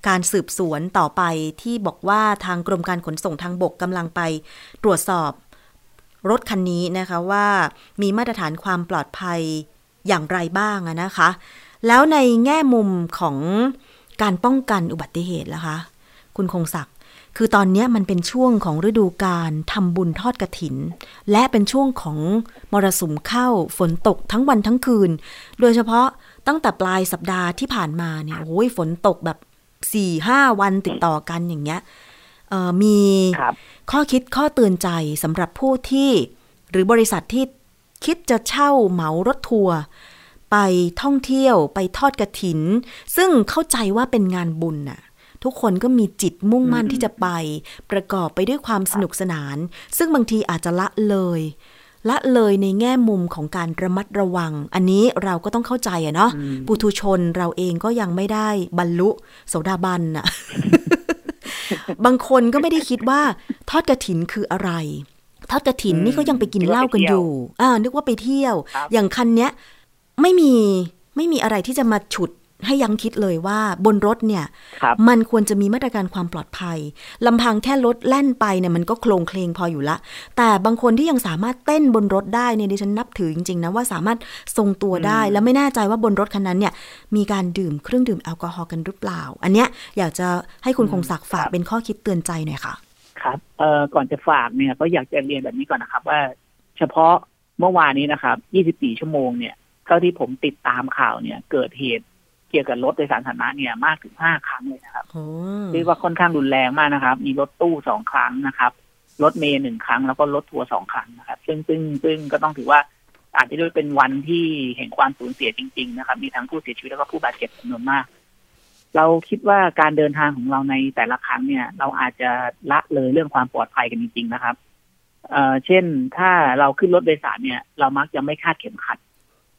การสืบสวนต่อไปที่บอกว่าทางกรมการขนส่งทางบกกำลังไป ตรวจสอบรถคันนี้นะคะว่ามีมาตรฐานความปลอดภัยอย่างไรบ้างนะคะ แล้วในแง่มุมของการป้องกันอุบัติเหตุล่ะคะ คุณคงศักดิ์ คือตอนเนี้ยมันเป็นช่วงของฤดูการทำบุญทอดกระถิน และเป็นช่วงของมรสุมเข้าฝนตกทั้งวันทั้งคืน โดยเฉพาะตั้งแต่ปลายสัปดาห์ที่ผ่านมาเนี่ยโอ้ยฝนตกแบบสี่ห้าวันติดต่อกันอย่างเงี้ยเอ่อมีครับข้อคิดข้อเตือนใจสำหรับผู้ที่ หรือบริษัทที่คิดจะเช่าเหมารถทัวร์ไปท่องเที่ยวไปทอดกระถิน ซึ่งเข้าใจว่าเป็นงานบุญน่ะ ทุกคนก็มีจิตมุ่งมั่นอืมที่จะไป ประกอบไปด้วยความสนุกสนาน ซึ่งบางทีอาจจะละเลย ละเลยในแง่มุมของการระมัดระวัง อันนี้เราก็ต้องเข้าใจอะเนาะอืมปุถุชนเราเองก็ยังไม่ได้บรรลุโสดาบันน่ะบางคนก็ไม่ได้คิดว่าทอดกระถินคืออะไรทอดกระถินอืมนี่ก็ยังไปกินเหล้ากันอยู่ อ่า นึกว่าไปเที่ยวครับอย่างคันเนี้ย ไม่มีไม่มีอะไรที่จะมาฉุด ให้ยังคิดเลยว่าบนรถเนี่ยครับมันควรจะมีมาตรการความปลอดภัยลำพังแค่รถแล่นไปเนี่ยมันก็โครงเคลงพออยู่ละ แต่บางคนที่ยังสามารถเต้นบนรถได้เนี่ยดิฉันนับถือจริงๆนะว่าสามารถทรงตัวได้อืมแล้วไม่แน่ใจว่าบนรถคันนั้นเนี่ย มีการดื่มเครื่องดื่มแอลกอฮอล์กันหรือเปล่า อันเนี้ยอยากจะให้คุณคงศักดิ์ฝากเป็นข้อคิดเตือนใจหน่อยค่ะครับเอ่อก่อนจะฝากเนี่ยก็อยากจะเรียนแบบนี้ก่อนนะครับ ว่า เฉพาะเมื่อวานนี้นะครับ 24 ชั่วโมงเนี่ยเท่าที่ผมติดตามข่าวเนี่ย เกิดเหตุ เกี่ยวกับรถโดยสารสาธารณะเนี่ยมากถึง5ครั้งเลยนะครับโอ้เรียกว่าค่อนข้างรุนแรงมากนะครับ มีรถตู้สองครั้งนะครับ รถเมย์หนึ่งครั้งแล้วก็รถทัวร์สองครั้งนะครับ ซึ่งซึ่งซึ่งก็ต้องถือว่าอาจจะด้วยเป็นวันที่แห่งความสูญเสียจริง ๆ นะครับ มีทั้งผู้เสียชีวิตแล้วก็ผู้บาดเจ็บจำนวนมาก เราคิดว่าการเดินทางของเราในแต่ละครั้งเนี่ย เราอาจจะละเลยเรื่องความปลอดภัยกันจริง ๆ นะครับ เอ่อ เช่น ถ้าเราขึ้นรถโดยสารเนี่ย เรามักจะไม่คาดเข็มขัด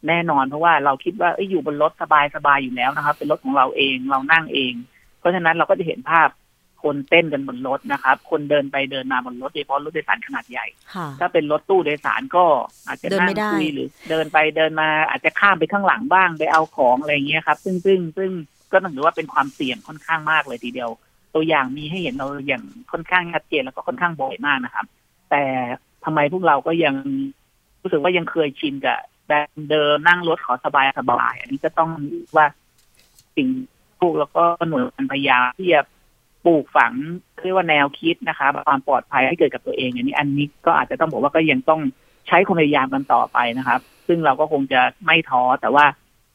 แน่นอน เพราะว่าเราคิดว่าเอ้ยอยู่บนรถสบายสบายๆอยู่แล้วนะครับ เป็นรถของเราเองเรานั่งเอง เพราะฉะนั้นเราก็จะเห็นภาพคนเต้นกันบนรถนะครับ คนเดินไปเดินมาบนรถโดยเฉพาะรถโดยสารขนาดใหญ่ค่ะถ้าเป็นรถตู้โดยสารก็อาจจะเดินนั่งไม่ได้คุยหรือเดินไปเดินมาอาจจะข้ามไปข้างหลังบ้างไปเอาของอะไรอย่างเงี้ยครับ ซึ่งซึ่งซึ่งก็ต้องถือว่าเป็นความเสี่ยงค่อนข้างมากเลยทีเดียว ตัวอย่างมีให้เห็นเราอย่างค่อนข้างชัดเจนแล้วก็ค่อนข้างบ่อยมากนะครับ แต่ทำไมพวกเราก็ยังรู้สึกว่ายังเคยชินกับ แบบเดิมนั่งรถขอสบายสบาย อันนี้ก็ต้องว่าสิ่งพวกแล้วก็หน่วยงานพยายามที่จะปลูกฝังเรียกว่าแนวคิดนะครับความปลอดภัยให้เกิดกับตัวเองอันนี้ อันนี้ก็อาจจะต้องบอกว่าก็ยังต้องใช้ความพยายามกันต่อไปนะครับ ซึ่งเราก็คงจะไม่ท้อแต่ว่า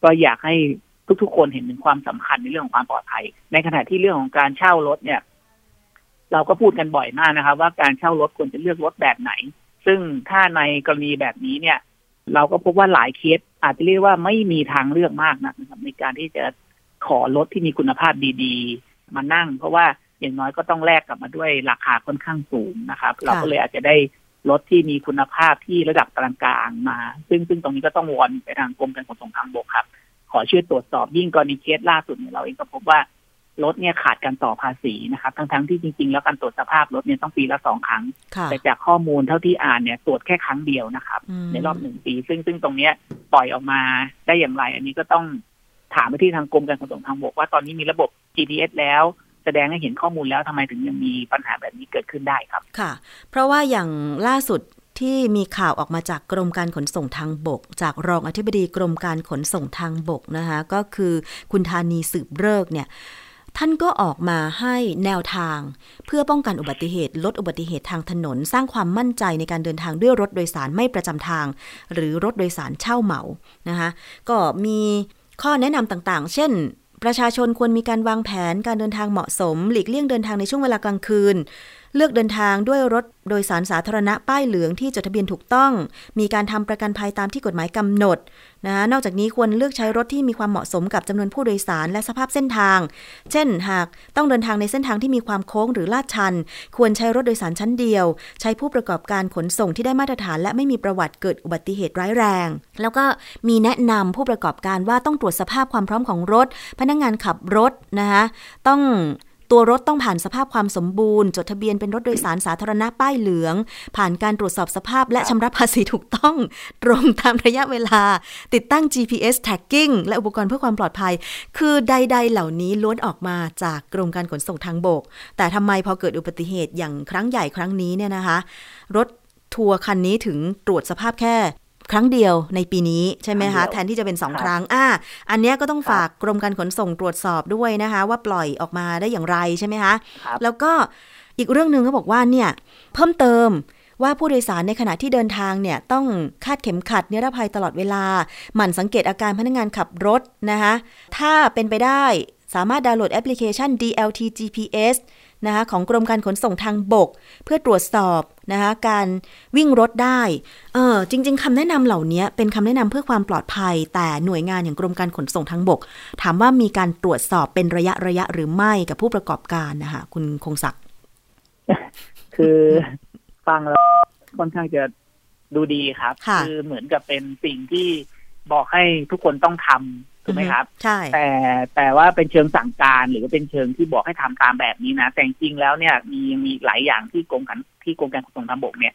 ก็อยากให้ทุกๆ คนเห็นถึงความสำคัญในเรื่องของความปลอดภัย ในขณะที่เรื่องของการเช่ารถเนี่ย เราก็พูดกันบ่อยมากนะครับ ว่าการเช่ารถควรจะเลือกรถแบบไหน ซึ่งถ้าในกรณีแบบนี้เนี่ย เราก็พบว่าหลายเคสอาจจะเรียกว่าไม่มีทางเลือกมากนะครับในการที่จะขอรถที่มีคุณภาพดีๆ มานั่ง เพราะว่าอย่างน้อยก็ต้องแลกกลับมาด้วยราคาค่อนข้างสูงนะครับ เราก็เลยอาจจะได้รถที่มีคุณภาพที่ระดับกลางๆมา ซึ่งซึ่งตรงนี้ก็ต้องวอนไปทางกรมการขนส่งทางบกครับ ขอช่วยตรวจสอบยิ่งกรณีเคสล่าสุดเนี่ยเราเองก็พบว่า รถเนี่ยขาดการต่อภาษีนะครับทั้งๆที่จริง ๆ แล้วการตรวจสภาพรถเนี่ยต้องปีละสองครั้งค่ะแต่จากข้อมูลเท่าที่อ่านเนี่ยตรวจแค่ครั้งเดียวนะครับอืมในรอบหนึ่งปี ซึ่งซึ่งตรงเนี้ยปล่อยออกมาได้อย่างไร อันนี้ก็ต้องถามไปที่ทางกรมการขนส่งทางบกว่าตอนนี้มีระบบ GPS แล้วแสดงให้เห็นข้อมูลแล้วทำไมถึงยังมีปัญหาแบบนี้เกิดขึ้นได้ครับค่ะ เพราะว่าอย่างล่าสุดที่มีข่าวออกมาจากกรมการขนส่งทางบก จากรองอธิบดีกรมการขนส่งทางบกนะคะก็คือคุณธานีสืบเลิกษ์เนี่ย ท่านก็ออกมาให้แนวทาง เพื่อป้องกันอุบัติเหตุลดอุบัติเหตุทางถนน สร้างความมั่นใจในการเดินทางด้วยรถโดยสารไม่ประจำทาง หรือรถโดยสารเช่าเหมานะคะก็มีข้อแนะนำต่างๆ เช่น ประชาชนควรมีการวางแผนการเดินทางเหมาะสม หลีกเลี่ยงเดินทางในช่วงเวลากลางคืน เลือกเดินทางด้วยรถโดยสารสาธารณะป้ายเหลืองที่จดทะเบียนถูกต้อง มีการทำประกันภัยตามที่กฎหมายกำหนดนะนอกจากนี้ควรเลือกใช้รถที่มีความเหมาะสมกับจำนวนผู้โดยสารและสภาพเส้นทาง เช่น หากต้องเดินทางในเส้นทางที่มีความโค้งหรือลาดชัน ควรใช้รถโดยสารชั้นเดียว ใช้ผู้ประกอบการขนส่งที่ได้มาตรฐาน และไม่มีประวัติเกิดอุบัติเหตุร้ายแรง แล้วก็มีแนะนำผู้ประกอบการว่าต้องตรวจสภาพความพร้อมของรถ พนักงานขับรถนะคะต้อง ตัวรถต้องผ่านสภาพความสมบูรณ์ จดทะเบียนเป็นรถโดยสารสาธารณะป้ายเหลือง ผ่านการตรวจสอบสภาพและชำระภาษีถูกต้อง ตรงตามระยะเวลา ติดตั้ง GPS tagging และอุปกรณ์เพื่อความปลอดภัย คือใด ๆ เหล่านี้ล้วนออกมาจากกรมการขนส่งทางบก แต่ทำไมพอเกิดอุบัติเหตุอย่างครั้งใหญ่ครั้งนี้เนี่ยนะคะ รถทัวร์คันนี้ถึงตรวจสภาพแค่ ครั้งเดียวในปีนี้ใช่ไหมคะ แทนที่จะเป็นสองครั้งอ่าอันเนี้ยก็ต้องฝากกรมการขนส่งตรวจสอบด้วยนะคะ ว่าปล่อยออกมาได้อย่างไรใช่ไหมคะครับแล้วก็อีกเรื่องหนึ่งก็บอกว่าเนี่ยเพิ่มเติมว่าผู้โดยสารในขณะที่เดินทางเนี่ยต้องคาดเข็มขัดนิรภัยตลอดเวลา หมั่นสังเกตอาการพนักงานขับรถนะคะถ้าเป็นไปได้สามารถดาวน์โหลดแอปพลิเคชัน DLT GPS นะคะของกรมการขนส่งทางบก เพื่อตรวจสอบ นะคะการวิ่งรถได้เออจริง ๆคำแนะนำเหล่านี้เป็นคำแนะนำเพื่อความปลอดภัย แต่หน่วยงานอย่างกรมการขนส่งทางบก ถามว่ามีการตรวจสอบเป็นระยะระยะหรือไม่กับผู้ประกอบการนะคะคุณคงศักดิ์คือฟังแล้วค่อนข้างจะดูดีครับค่ะอเหมือนกับเป็นสิ่งที่บอกให้ทุกคนต้องทำ ถูกไหมครับใช่แต่แต่ว่าเป็นเชิงสั่งการหรือว่าเป็นเชิงที่บอกให้ทำตามแบบนี้นะ แต่จริงๆแล้วเนี่ยมีมีหลายอย่างที่กรมการที่กรมการขนส่งทางบกเนี่ย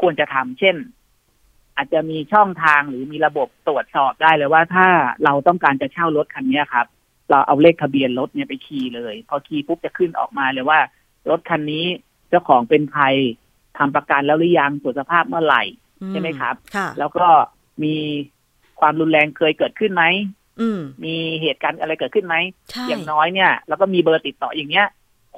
ควรจะทำเช่น อาจจะมีช่องทางหรือมีระบบตรวจสอบได้เลยว่าถ้าเราต้องการจะเช่ารถคันเนี้ยครับ เราเอาเลขทะเบียนรถเนี่ยไปคีย์เลย พอคีย์ปุ๊บจะขึ้นออกมาเลยว่า รถคันนี้เจ้าของเป็นใครทำประกันแล้วหรือยังตรวจสภาพเมื่อไหร่ใช่ไหมครับค่ะแล้วก็มีความรุนแรงเคยเกิดขึ้นไหมอื มมีเหตุการณ์อะไรเกิดขึ้นไหมใช่อย่างน้อยเนี่ย แล้วก็มีเบอร์ติดต่ออย่างเงี้ย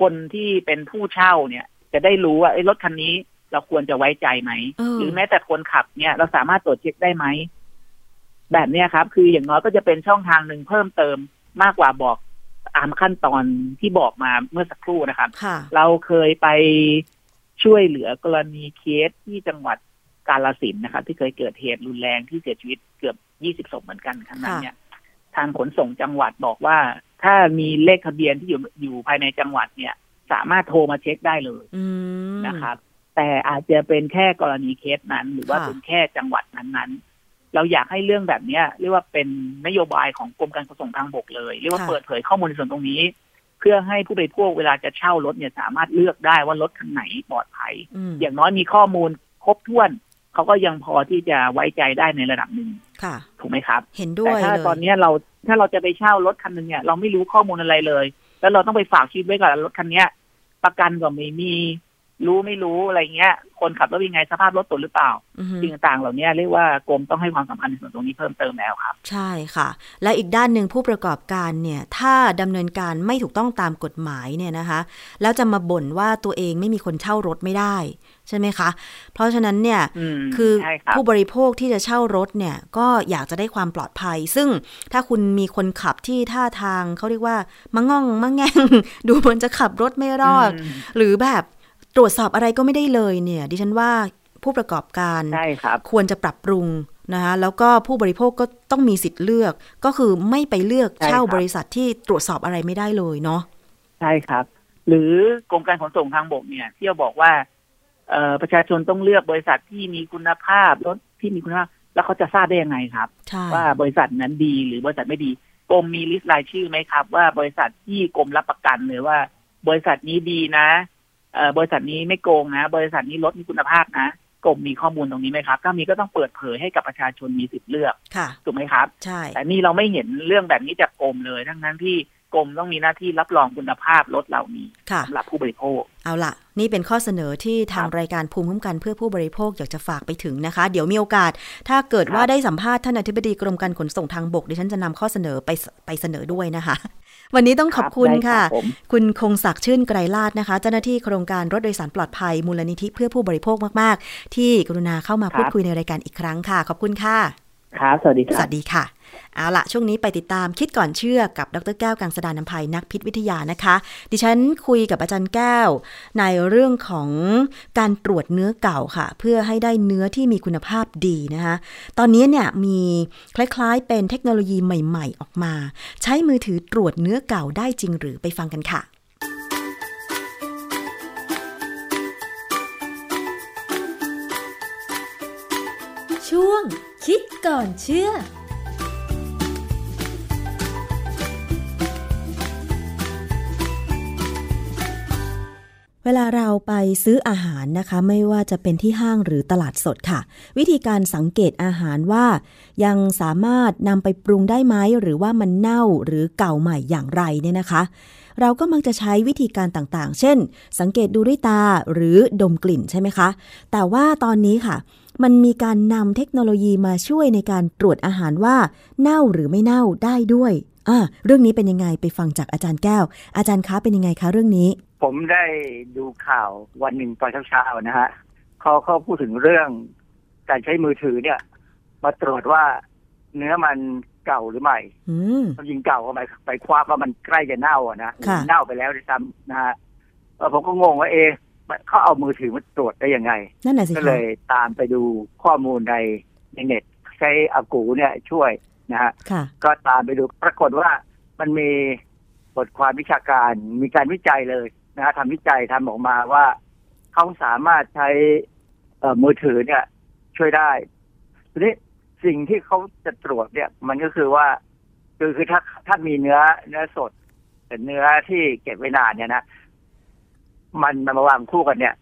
คนที่เป็นผู้เช่าเนี่ย จะได้รู้ว่าไอ้ยรถคันนี้เราควรจะไว้ใจไหมเออหรือแม้แต่คนขับเนี่ย เราสามารถตรวจเช็คได้ไหม แบบเนี้ยครับ คืออย่างน้อยก็จะเป็นช่องทางหนึ่งเพิ่มเติมมากกว่าบอกตามขั้นตอนที่บอกมาเมื่อสักครู่นะครับค่ะเราเคยไปช่วยเหลือกรณีเคสที่จังหวัดกาลสินธุ์นะครับที่เคยเกิดเหตุรุนแรงที่เสียชีวิตเกือบยี่สิบศพเหมือนกันครั้งนั้นเนี่ย ทางขนส่งจังหวัดบอกว่า ถ้ามีเลขทะเบียนที่อยู่อยู่ภายในจังหวัดเนี่ย สามารถโทรมาเช็คได้เลยอืมนะครับ แต่อาจจะเป็นแค่กรณีเคสนั้น หรือว่าค่ะเป็นแค่จังหวัดนั้นๆ เราอยากให้เรื่องแบบเนี้ยเรียกว่าเป็นนโยบายของกรมการขนส่งทางบกเลยเรียกว่าเปิดเผยข้อมูลในส่วนตรงนี้ เพื่อให้ผู้บริโภคเวลาจะเช่ารถเนี่ยสามารถเลือกได้ว่ารถคันไหนปลอดภัยอืมอย่างน้อยมีข้อมูลครบถ้วน เขาก็ยังพอที่จะไว้ใจได้ในระดับหนึ่งค่ะ ถูกไหมครับ เห็นด้แต่วยถ้าเลยตอนเนี้ยเราถ้าเราจะไปเช่ารถคันหนึ่งเนี่ยเราไม่รู้ข้อมูลอะไรเลย แล้วเราต้องไปฝากชีวิตไว้กับรถคันเนี้ย ประกันก็ไม่มีรู้ไม่รู้อะไรเงี้ย คนขับรถเป็นไงสภาพรถตรวจหรือเปล่าอือฮึสิ่งต่างๆเหล่านี้เรียกว่ากรมต้องให้ความสำคัญในส่วนตรงนี้เพิ่มเติมแล้วครับ ใช่ค่ะ และอีกด้านหนึ่งผู้ประกอบการเนี่ย ถ้าดำเนินการไม่ถูกต้องตามกฎหมายเนี่ยนะคะ แล้วจะมาบ่นว่าตัวเองไม่มีคนเช่ารถไม่ได้ ใช่ไหมคะ เพราะฉะนั้นเนี่ยอืมคือใช่ครับผู้บริโภคที่จะเช่ารถเนี่ยก็อยากจะได้ความปลอดภัย ซึ่งถ้าคุณมีคนขับที่ท่าทางเขาเรียกว่ามังง่องมังแง่งดูเหมือนจะขับรถไม่รอดมหรือแบบตรวจสอบอะไรก็ไม่ได้เลยเนี่ย ดิฉันว่าผู้ประกอบการใช่ครับควรจะปรับปรุงนะคะแล้วก็ผู้บริโภคก็ต้องมีสิทธิ์เลือก ก็คือไม่ไปเลือกใช่เช่าครับบริษัทที่ตรวจสอบอะไรไม่ได้เลยเนาะใช่ครับ หรือกรมการขนส่งทางบกเนี่ยที่เราบอกว่าเอ่อ ประชาชนต้องเลือกบริษัทที่มีคุณภาพรถที่มีคุณภาพ แล้วเขาจะทราบได้ยังไงครับใช่ว่าบริษัทนั้นดีหรือบริษัทไม่ดีกรมมีลิสต์รายชื่อไหมครับ ว่าบริษัทที่กรมรับประกันเลยว่า บริษัทนี้ดีนะเอ่อบริษัทนี้ไม่โกงนะ บริษัทนี้รถมีคุณภาพนะกรมมีข้อมูลตรงนี้ไหมครับ ถ้ามีก็ต้องเปิดเผยให้กับประชาชนมีสิทธิ์เลือกค่ะถูกไหมครับ ใช่ แต่นี่เราไม่เห็นเรื่องแบบนี้จากกรมเลย ทั้งนั้นที่ กรมต้องมีหน้าที่รับรองคุณภาพรถเหล่านี้ค่ะสำหรับผู้บริโภค เอาล่ะนี่เป็นข้อเสนอที่ทางครับรายการภูมิคุ้มกันเพื่อผู้บริโภคอยากจะฝากไปถึงนะคะ เดี๋ยวมีโอกาส ถ้าเกิดครับว่าได้สัมภาษณ์ท่านอธิบดีกรมการขนส่งทางบกดิฉันจะนำข้อเสนอไปไปเสนอด้วยนะคะ วันนี้ต้องขอบคุณได้ค่ะรับผมคุณคงศักดิ์ชื่นไกรลาดนะคะ เจ้าหน้าที่โครงการรถโดยสารปลอดภัยมูลนิธิเพื่อผู้บริโภคมาก ๆ ที่กรุณาเข้ามาพูดคุยในรายการอีกครั้งค่ะ ขอบคุณค่ะครับสวัสดีคสรับวัสดีค่ะ เอาละช่วงนี้ไปติดตามคิดก่อนเชื่อกับดรแก้วกังสดานนภัยนักพิษวิทยานะคะ ดิฉันคุยกับอาจารย์แก้ว ในเรื่องของการตรวจเนื้อเก่าค่ะ เพื่อให้ได้เนื้อที่มีคุณภาพดีนะคะตอนนี้เนี่ยมีคล้ายๆ เป็นเทคโนโลยีใหม่ ๆ ออกมา ใช้มือถือตรวจเนื้อเก่าได้จริงหรือไปฟังกันค่ะช่วงคิดก่อนเชื่อ เวลาเราไปซื้ออาหารนะคะ ไม่ว่าจะเป็นที่ห้างหรือตลาดสดค่ะ วิธีการสังเกตอาหารว่า ยังสามารถนำไปปรุงได้ไหมหรือว่ามันเน่าหรือเก่าใหม่อย่างไรเนี่ยนะคะ เราก็มักจะใช้วิธีการต่างๆ เช่น สังเกตดูด้วยตาหรือดมกลิ่นใช่ไหมคะ แต่ว่าตอนนี้ค่ะ มันมีการนำเทคโนโลยีมาช่วยในการตรวจอาหารว่าเน่าหรือไม่เน่าได้ด้วยอ่าเรื่องนี้เป็นยังไงไปฟังจากอาจารย์แก้ว อาจารย์คะเป็นยังไงคะเรื่องนี้ ผมได้ดูข่าววันหนึ่งตอนเช้าๆนะฮะเขาเขาพูดถึงเรื่องการใช้มือถือเนี่ย มาตรวจว่าเนื้อมันเก่าหรือไม่อืมความจริงเก่าก็หมายไปคว้าว่ามันใกล้จะเน่าอะนะค่ะเน่าไปแล้วด้วยซ้ำนะฮะเออผมก็งงว่าเอะเขาเอามือถือมาตรวจได้ยังไงนั่นน่ะสิก็คะเลยตามไปดูข้อมูลในในเน็ต ใช้อากูเนี่ยช่วยนะฮะค่ะก็ตามไปดูปรากฏว่ามันมีบทความวิชาการมีการวิจัยเลย นะฮะทำวิจัยทำออกมาว่าเขาสามารถใช้เอ่อมือถือเนี่ย ช่วยได้ทีนี้สิ่งที่เขาจะตรวจเนี่ย มันก็คือว่าคือคือถ้าถ้ามีเนื้อเนื้อสดแต่เนื้อที่เก็บไว้นานเนี่ยนะมันมันมาวางคู่กันเนี่ย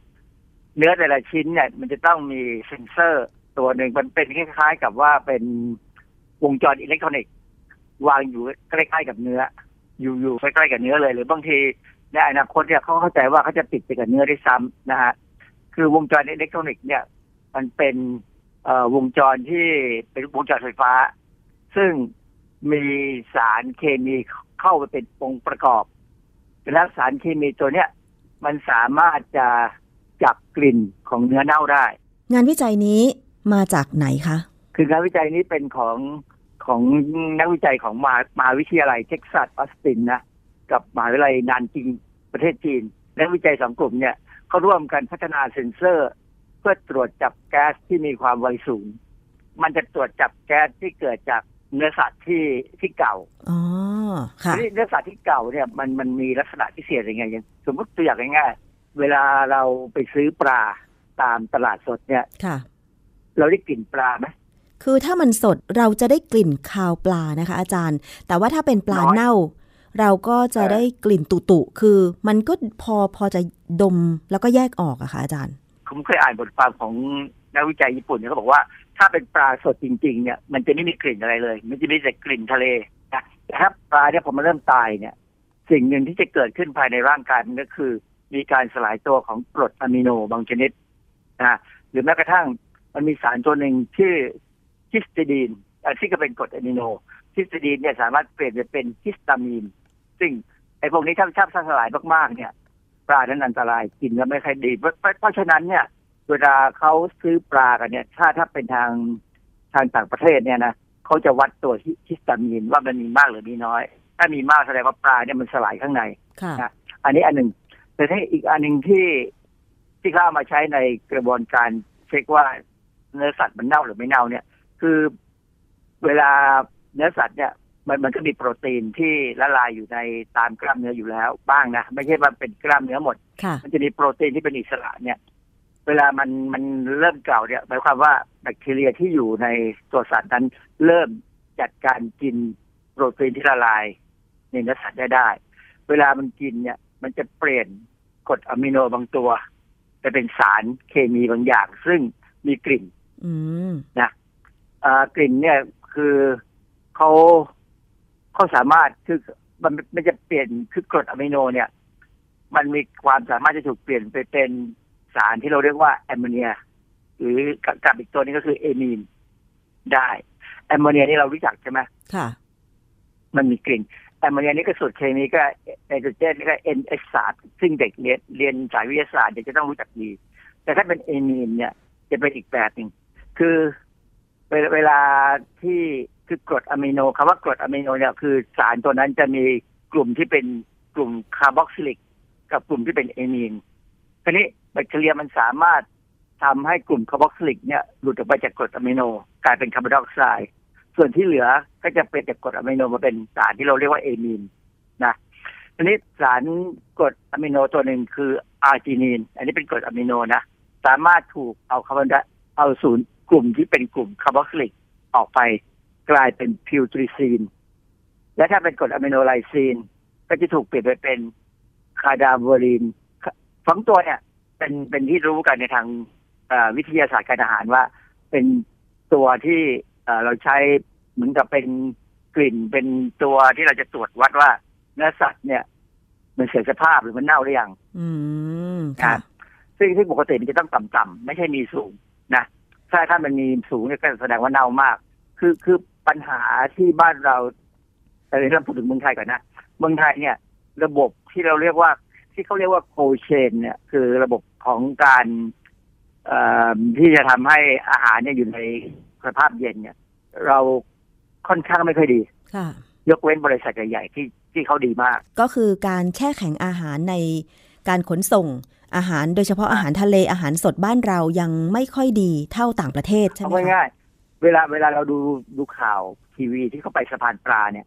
เนื้อแต่ละชิ้นเนี่ย มันจะต้องมีเซ็นเซอร์ตัวหนึ่งมันเป็นคล้ายๆ กับว่าเป็นวงจรอิเล็กทรอนิกส์วางอยู่ใกล้ๆกับเนื้อ อยู่อยู่ใกล้ๆกับเนื้อเลย หรือบางที ในอนาคตเนี่ยเขาเข้าใจว่าเขาจะติดไปกับเนื้อได้ซ้ำนะฮะคือวงจรอิเล็กทรอนิกส์เนี่ย มันเป็นเอ่อวงจรที่เป็นวงจรไฟฟ้า ซึ่งมีสารเคมีเข้าไปเป็นองค์ประกอบแล้วสารเคมีตัวเนี้ยมันสามารถจะจับกลิ่นของเนื้อเน่าได้ งานวิจัยนี้มาจากไหนคะ คืองานวิจัยนี้เป็นของของนักวิจัยของมหามหาวิทยาลัยเท็กซัสออสตินนะ กับมหาวิทยาลัยนานจิงประเทศจีนนักวิจัยสองกลุ่มเนี่ยเขาร่วมกันพัฒนาเซ็นเซอร์ เพื่อตรวจจับแก๊สที่มีความไวสูง มันจะตรวจจับแก๊สที่เกิดจากเนื้อสัตว์ที่ที่เก่าอ๋อค่ะทีนี้เนื้อสัตว์ที่เก่าเนี่ยมันมันมีลักษณะพิเศษยังไงอย่างสมมติตัวอย่างง่ายๆเวลาเราไปซื้อปลาตามตลาดสดเนี่ยค่ะ เราได้กลิ่นปลาไหมคือถ้ามันสดเราจะได้กลิ่นคาวปลานะคะ อาจารย์ แต่ว่าถ้าเป็นปลาน้อยเน่า เราก็จะเออได้กลิ่นตุตุๆคือมันก็พอพอจะดมแล้วก็แยกออกอะค่ะอาจารย์ ผมเคยอ่านบทความของนักวิจัยญี่ปุ่นเนี่ยเขาบอกว่าถ้าเป็นปลาสดจริงๆเนี่ยมันจะไม่มีกลิ่นอะไรเลย มันจะมีแต่กลิ่นทะเลนะแต่ถ้าปลาเนี่ยพอมันเริ่มตายเนี่ย สิ่งหนึ่งที่จะเกิดขึ้นภายในร่างกายมันก็คือ มีการสลายตัวของกรดอะมิโนบางชนิดนะหรือแม้กระทั่งมันมีสารตัวหนึ่งชื่อฮิสติดีนอะที่ก็เป็นกรดอะมิโนฮิสติดีนเนี่ยสามารถเปลี่ยนไปเป็นฮิสตามีน ซึ่งไอ้พวกนี้ถ้าถ้าสลายมากๆเนี่ย ปลานั้นอันตรายกินแล้วไม่ค่อยดีเพราะเพราะเพราะฉะนั้นเนี่ย เวลาเขาซื้อปลากันเนี่ย ถ้าถ้าเป็นทางทางต่างประเทศเนี่ยนะเขาจะวัดตัวฮิฮิสตามีนว่ามันมีมากหรือมีน้อย ถ้ามีมากแสดงว่าปลาเนี่ยมันสลายข้างในค่ะนะอันนี้อันหนึ่งแต่ถ้าอีกอันหนึ่งที่ที่เขาเอามาใช้ในกระบวนการเช็คว่าเนื้อสัตว์มันเน่าหรือไม่เน่าเนี่ย คือเวลาเนื้อสัตว์เนี่ย มันมันก็มีโปรตีนที่ละลายอยู่ในตามกล้ามเนื้ออยู่แล้ว บ้างนะไม่ใช่ว่าเป็นกล้ามเนื้อหมดค่ะมันจะมีโปรตีนที่เป็นอิสระเนี่ย เวลามันมันเริ่มเก่าเนี่ยหมายความว่าแบคทีเรียที่อยู่ในตัวสัตว์นั้น เริ่มจัดการกินโปรตีนที่ละลายในเนื้อสัตว์ได้ได้ เวลามันกินเนี่ย มันจะเปลี่ยนกรดอะมิโนบางตัวไปเป็นสารเคมีบางอย่าง ซึ่งมีกลิ่นอืมอ่ากลิ่นเนี่ยคือเขา เขาสามารถคือมันมันจะเปลี่ยนคือกรดอะมิโนเนี่ย มันมีความสามารถจะถูกเปลี่ยนไปเป็นสารที่เราเรียกว่าแอมโมเนีย หรือกับกับอีกตัวนี้ก็คือเอมีนได้แอมโมเนียนี่เรารู้จักใช่ไหมค่ะ มันมีกลิ่นแอมโมเนียนี่ก็สูตรเคมีก็ไนโตรเจนนี่ก็ NH สามซึ่งเด็กเรียนเรียนสายวิทยาศาสตร์เด็กจะต้องรู้จักดี แต่ถ้าเป็นเอมีนเนี่ย จะเป็นอีกแบบหนึ่งคือเวลาเวลาที่ คือกรดอะมิโนคำว่ากรดอะมิโนเนี่ยคือสารตัวนั้นจะมีกลุ่มที่เป็นกลุ่มคาร์บอกซิลิก กับกลุ่มที่เป็นเอมีนทีนี้แบคทีเรียมันสามารถทำให้กลุ่มคาร์บอกซิลิกเนี่ยหลุดออกไปจากกรดอะมิโนกลายเป็นคาร์บอนไดออกไซด์ส่วนที่เหลือก็จะเป็นจากกรดอะมิโนมาเป็นสารที่เราเรียกว่าเอมีนนะทีนี้สารกรดอะมิโนตัวหนึ่งคืออาร์จินีน อันนี้เป็นกรดอะมิโนนะสามารถถูกเอาคาร์บอนไดออกไซด์กลุ่มที่เป็นกลุ่ม carboxylic ออกไป กลายเป็น putrescine และถ้าเป็นกรดอะมิโนไลซีน ก็จะถูกเปลี่ยนไปเป็น cadaverine สองตัวเนี่ย เป็นเป็นที่รู้กันในทางวิทยาศาสตร์การอาหารว่า เป็นตัวที่เราใช้เหมือนกับเป็นกลิ่นเป็นตัวที่เราจะตรวจวัดว่าเนื้อสัตว์เนี่ย มันเสียสภาพหรือมันเน่าหรือยังอืมนะซึ่งที่ปกติมันจะต้องต่ำๆไม่ใช่มีสูงนะถ้าถ้ามันมีสูงเนี่ยก็แสดงว่าเน่ามาก คือคือ ปัญหาที่บ้านเราแต่เราพูดถึงเมืองไทยก่อนนะ เมืองไทยเนี่ย ระบบที่เราเรียกว่า ที่เขาเรียกว่าโคเชน เนี่ย คือระบบของการที่จะทำให้อาหารเนี่ยอยู่ในสภาพเย็นเนี่ย เราค่อนข้างไม่ค่อยดีค่ะยกเว้นบริษัทใหญ่ๆที่ที่เขาดีมาก ก็คือการแช่แข็งอาหารในการขนส่งอาหารโดยเฉพาะอาหารทะเลอาหารสดบ้านเรายังไม่ค่อยดีเท่าต่างประเทศใช่ไหมคะง่าย เวลาเวลาเราดูดูข่าวทีวีที่เขาไปสะพานปลาเนี่ย